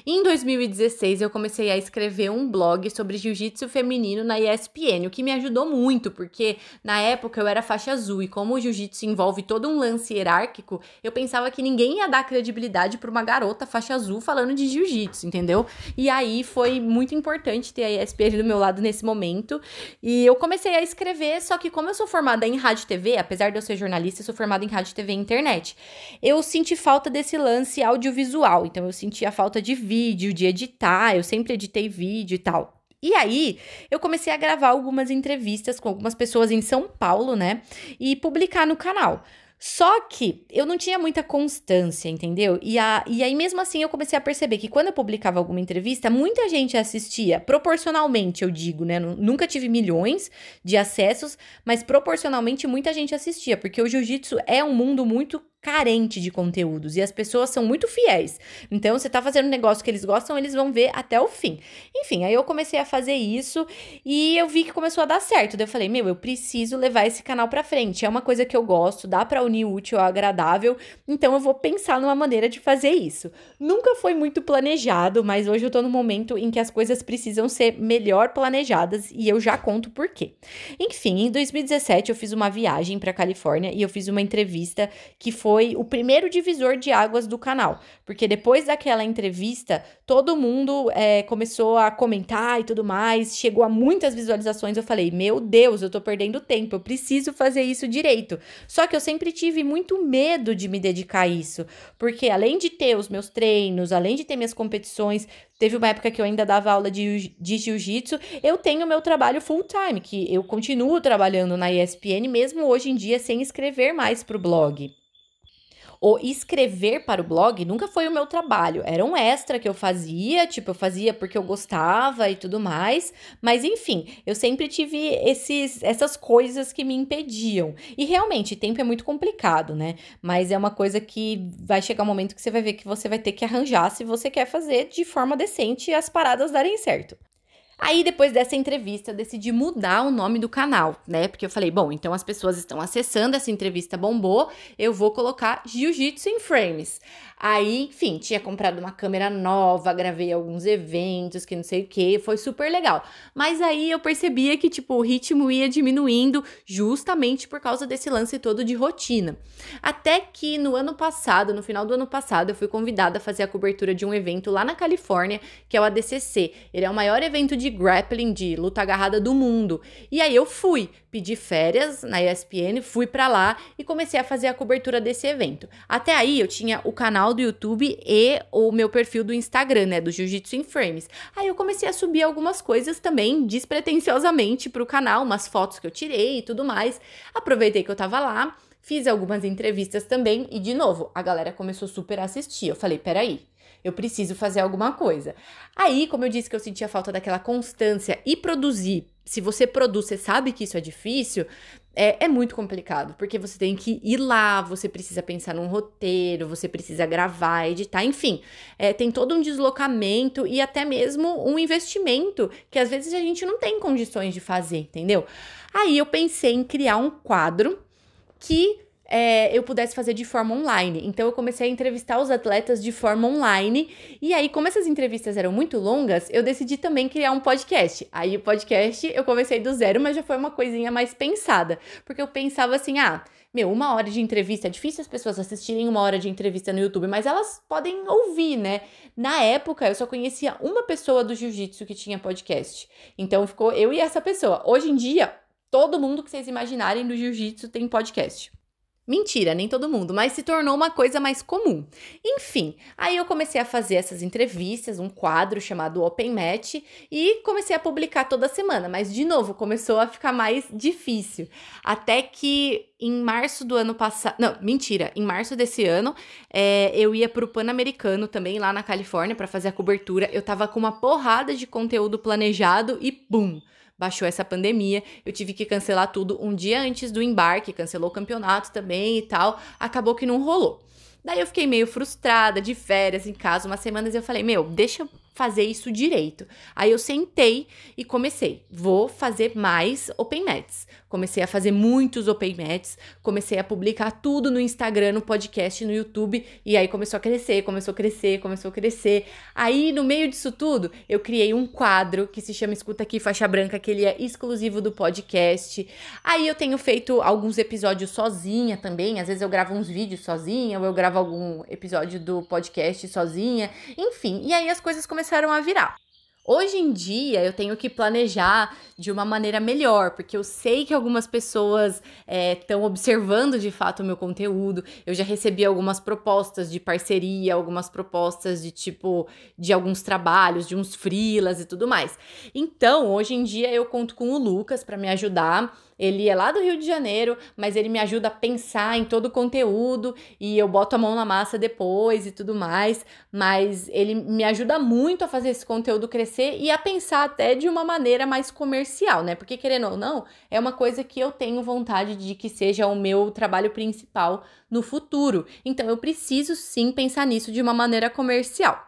Em 2016, eu comecei a escrever um blog sobre jiu-jitsu feminino na ESPN, o que me ajudou muito, porque na época eu era faixa azul e como o jiu-jitsu envolve todo um lance hierárquico, eu pensava que ninguém ia dar credibilidade para uma garota faixa azul falando de jiu-jitsu, entendeu? E aí foi muito importante ter a ESPN do meu lado nesse momento. E eu comecei a escrever, só que como eu sou formada em rádio e TV, apesar de eu ser jornalista, eu sou formada em rádio, TV e internet. Eu senti falta desse lance audiovisual, então eu senti a falta de vídeo, de editar, eu sempre editei vídeo e tal. E aí, eu comecei a gravar algumas entrevistas com algumas pessoas em São Paulo, né? E publicar no canal. Só que eu não tinha muita constância, entendeu? E, a, e aí, mesmo assim, eu comecei a perceber que quando eu publicava alguma entrevista, muita gente assistia, proporcionalmente, eu digo, né? Nunca tive milhões de acessos, mas proporcionalmente muita gente assistia, porque o jiu-jitsu é um mundo muito carente de conteúdos e as pessoas são muito fiéis. Então, você tá fazendo um negócio que eles gostam, eles vão ver até o fim. Enfim, aí eu comecei a fazer isso e eu vi que começou a dar certo. Daí eu falei, meu, eu preciso levar esse canal pra frente. É uma coisa que eu gosto, dá pra unir útil ao agradável, então eu vou pensar numa maneira de fazer isso. Nunca foi muito planejado, mas hoje eu tô no momento em que as coisas precisam ser melhor planejadas e eu já conto por quê. Enfim, em 2017 eu fiz uma viagem pra Califórnia e eu fiz uma entrevista que foi foi o primeiro divisor de águas do canal, porque depois daquela entrevista, todo mundo é, começou a comentar e tudo mais, chegou a muitas visualizações. Eu falei, meu Deus, eu tô perdendo tempo, eu preciso fazer isso direito. Só que eu sempre tive muito medo de me dedicar a isso, porque além de ter os meus treinos, além de ter minhas competições, Teve uma época que eu ainda dava aula de, de jiu-jitsu. Eu tenho meu trabalho full time, que eu continuo trabalhando na ESPN, mesmo hoje em dia sem escrever mais para o blog. O escrever para o blog nunca foi o meu trabalho, era um extra que eu fazia, tipo, eu fazia porque eu gostava e tudo mais, mas enfim, eu sempre tive esses, essas coisas que me impediam. E realmente, tempo é muito complicado, né? Mas é uma coisa que vai chegar um momento que você vai ver que você vai ter que arranjar se você quer fazer de forma decente as paradas darem certo. Aí, depois dessa entrevista, eu decidi mudar o nome do canal, né? Porque eu falei, bom, então as pessoas estão acessando, essa entrevista bombou, eu vou colocar Jiu-Jitsu em Frames. Aí, enfim, tinha comprado uma câmera nova, gravei alguns eventos, que não sei o que, foi super legal. Mas aí eu percebia que, tipo, o ritmo ia diminuindo justamente por causa desse lance todo de rotina. Até que no ano passado, no final do ano passado, eu fui convidada a fazer a cobertura de um evento lá na Califórnia, que é o ADCC. Ele é o maior evento de grappling, de luta agarrada do mundo. E aí eu fui, pedi férias na ESPN, fui para lá e comecei a fazer a cobertura desse evento. Até aí eu tinha o canal do YouTube e o meu perfil do Instagram, né, do Jiu-Jitsu em Frames. Aí eu comecei a subir algumas coisas também despretensiosamente pro canal, umas fotos que eu tirei e tudo mais. Aproveitei que eu tava lá, fiz algumas entrevistas também e de novo, a galera começou super a assistir. Eu falei, peraí, eu preciso fazer alguma coisa. Aí, como eu disse que eu sentia falta daquela constância e produzir, se você produz, você sabe que isso é difícil, é, é, muito complicado, porque você tem que ir lá, você precisa pensar num roteiro, você precisa gravar, editar, enfim. É, tem todo um deslocamento e até mesmo um investimento que às vezes a gente não tem condições de fazer, entendeu? Aí eu pensei em criar um quadro que é, eu pudesse fazer de forma online. Então eu comecei a entrevistar os atletas de forma online. E aí, como essas entrevistas eram muito longas, eu decidi também criar um podcast. Aí o podcast eu comecei do zero, mas já foi uma coisinha mais pensada. Porque eu pensava assim, ah. Meu, uma hora de entrevista, é difícil as pessoas assistirem uma hora de entrevista no YouTube, mas elas podem ouvir, né? Na época, eu só conhecia uma pessoa do jiu-jitsu que tinha podcast. Então ficou eu e essa pessoa. Hoje em dia, todo mundo que vocês imaginarem do jiu-jitsu tem podcast. Mentira, nem todo mundo, mas se tornou uma coisa mais comum. Enfim, aí eu comecei a fazer essas entrevistas, um quadro chamado Open Match, e comecei a publicar toda semana, mas de novo começou a ficar mais difícil. Até que em março do ano passado. Não, mentira, em março desse ano, é, eu ia pro Pan-Americano também, lá na Califórnia, para fazer a cobertura. Eu tava com uma porrada de conteúdo planejado e pum! Baixou essa pandemia, eu tive que cancelar tudo um dia antes do embarque, cancelou o campeonato também e tal, acabou que não rolou. Daí eu fiquei meio frustrada, de férias em casa, umas semanas, e eu falei, meu, deixa eu fazer isso direito. Aí eu sentei e comecei, vou fazer mais open mats. Comecei a fazer muitos open mats, comecei a publicar tudo no Instagram, no podcast, no YouTube, e aí começou a crescer, começou a crescer, começou a crescer. Aí, no meio disso tudo, eu criei um quadro que se chama Escuta Aqui Faixa Branca, que ele é exclusivo do podcast. Aí eu tenho feito alguns episódios sozinha também, às vezes eu gravo uns vídeos sozinha, ou eu gravo algum episódio do podcast sozinha, enfim. E aí as coisas começaram a virar. Hoje em dia eu tenho que planejar de uma maneira melhor, porque eu sei que algumas pessoas estão é, observando de fato o meu conteúdo. Eu já recebi algumas propostas de parceria, algumas propostas de tipo de alguns trabalhos, de uns freelas e tudo mais. Então, hoje em dia eu conto com o Lucas para me ajudar ele é lá do Rio de Janeiro, mas ele me ajuda a pensar em todo o conteúdo e eu boto a mão na massa depois e tudo mais. Mas ele me ajuda muito a fazer esse conteúdo crescer e a pensar até de uma maneira mais comercial, né? Porque querendo ou não, é uma coisa que eu tenho vontade de que seja o meu trabalho principal no futuro. Então eu preciso sim pensar nisso de uma maneira comercial.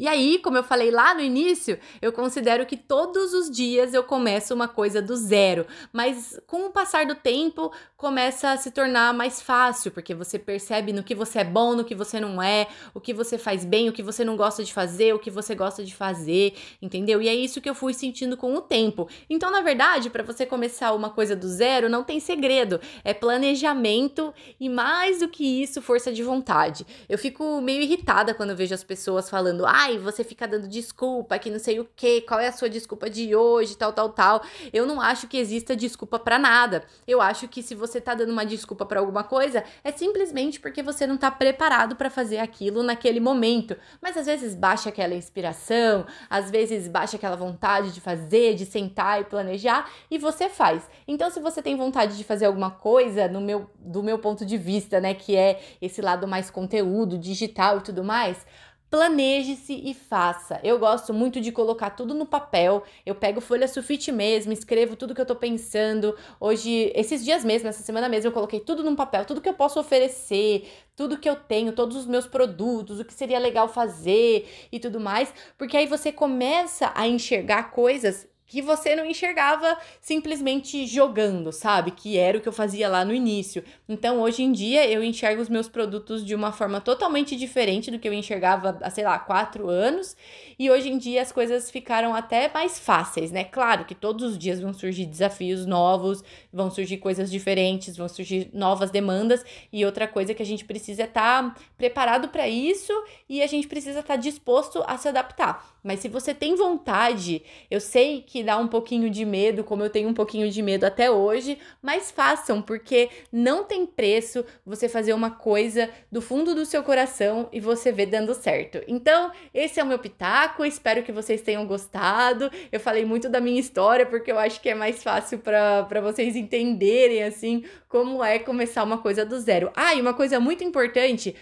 E aí, como eu falei lá no início, eu considero que todos os dias eu começo uma coisa do zero, mas com o passar do tempo começa a se tornar mais fácil, porque você percebe no que você é bom, no que você não é, o que você faz bem, o que você não gosta de fazer, o que você gosta de fazer, entendeu? E é isso que eu fui sentindo com o tempo. Então, na verdade, para você começar uma coisa do zero, não tem segredo, é planejamento e mais do que isso, força de vontade. Eu fico meio irritada quando vejo as pessoas falando: "Ai, ai, você fica dando desculpa, que não sei o que, qual é a sua desculpa de hoje, tal, tal, tal. Eu não acho que exista desculpa para nada. Eu acho que se você tá dando uma desculpa para alguma coisa, é simplesmente porque você não tá preparado para fazer aquilo naquele momento. Mas às vezes baixa aquela inspiração, às vezes baixa aquela vontade de fazer, de sentar e planejar e você faz. Então, se você tem vontade de fazer alguma coisa, no meu, do meu ponto de vista, né, que é esse lado mais conteúdo, digital e tudo mais, planeje-se e faça. Eu gosto muito de colocar tudo no papel. Eu pego folha sulfite mesmo, escrevo tudo que eu tô pensando. Hoje, esses dias mesmo, essa semana mesmo, eu coloquei tudo num papel, tudo que eu posso oferecer, tudo que eu tenho, todos os meus produtos, o que seria legal fazer e tudo mais, porque aí você começa a enxergar coisas que você não enxergava simplesmente jogando, sabe? Que era o que eu fazia lá no início. Então, hoje em dia, eu enxergo os meus produtos de uma forma totalmente diferente do que eu enxergava há, sei lá, quatro anos. E hoje em dia as coisas ficaram até mais fáceis, né? Claro que todos os dias vão surgir desafios novos, vão surgir coisas diferentes, vão surgir novas demandas. E outra coisa que a gente precisa é estar tá preparado para isso e a gente precisa estar tá disposto a se adaptar. Mas se você tem vontade, eu sei que dá um pouquinho de medo, como eu tenho um pouquinho de medo até hoje, mas façam, porque não tem preço você fazer uma coisa do fundo do seu coração e você ver dando certo. Então, esse é o meu pitaco, espero que vocês tenham gostado. Eu falei muito da minha história, porque eu acho que é mais fácil para vocês entenderem, assim, como é começar uma coisa do zero. Ah, e uma coisa muito importante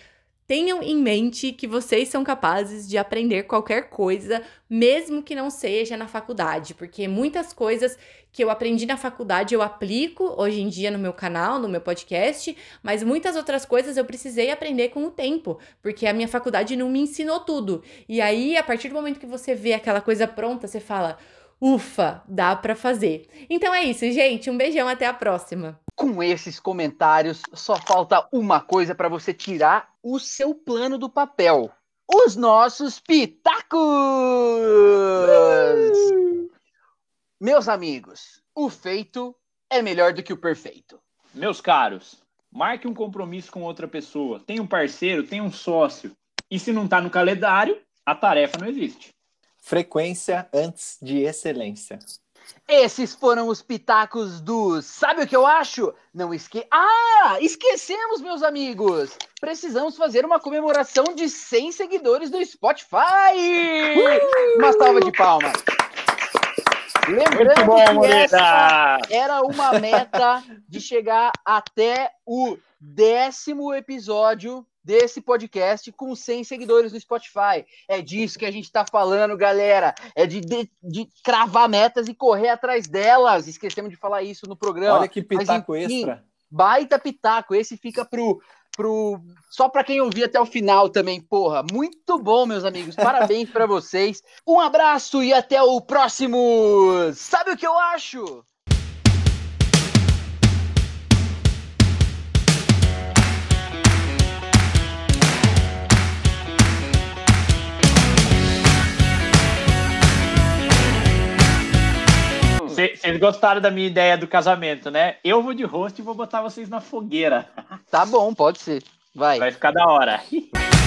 Tenham em mente que vocês são capazes de aprender qualquer coisa, mesmo que não seja na faculdade, porque muitas coisas que eu aprendi na faculdade eu aplico hoje em dia no meu canal, no meu podcast, mas muitas outras coisas eu precisei aprender com o tempo, porque a minha faculdade não me ensinou tudo. E aí, a partir do momento que você vê aquela coisa pronta, você fala: ufa, dá para fazer. Então é isso, gente. Um beijão, até a próxima. Com esses comentários, só falta uma coisa para você tirar o seu plano do papel: os nossos pitacos! Meus amigos, o feito é melhor do que o perfeito. Meus caros, marque um compromisso com outra pessoa. Tem um parceiro, tem um sócio. E se não está no calendário, a tarefa não existe. Frequência antes de excelência. Esses foram os pitacos do Sabe o que eu acho? Não esque... Ah, esquecemos, meus amigos! Precisamos fazer uma comemoração de 100 seguidores do Spotify! Uh! Uma salva de palmas! Lembrando bom, que essa era uma meta de chegar até o décimo episódio desse podcast com 100 seguidores no Spotify. É disso que a gente está falando, galera. É de, de, de, cravar metas e correr atrás delas. Esquecemos de falar isso no programa. Olha que pitaco Mas, enfim, extra. Baita pitaco. Esse fica pro. Pro, só para quem ouvir até o final também, porra. Muito bom, meus amigos. Parabéns para vocês. Um abraço e até o próximo. Sabe o que eu acho? Vocês gostaram da minha ideia do casamento, né? Eu vou de rosto e vou botar vocês na fogueira. Tá bom, pode ser. Vai. Vai ficar da hora.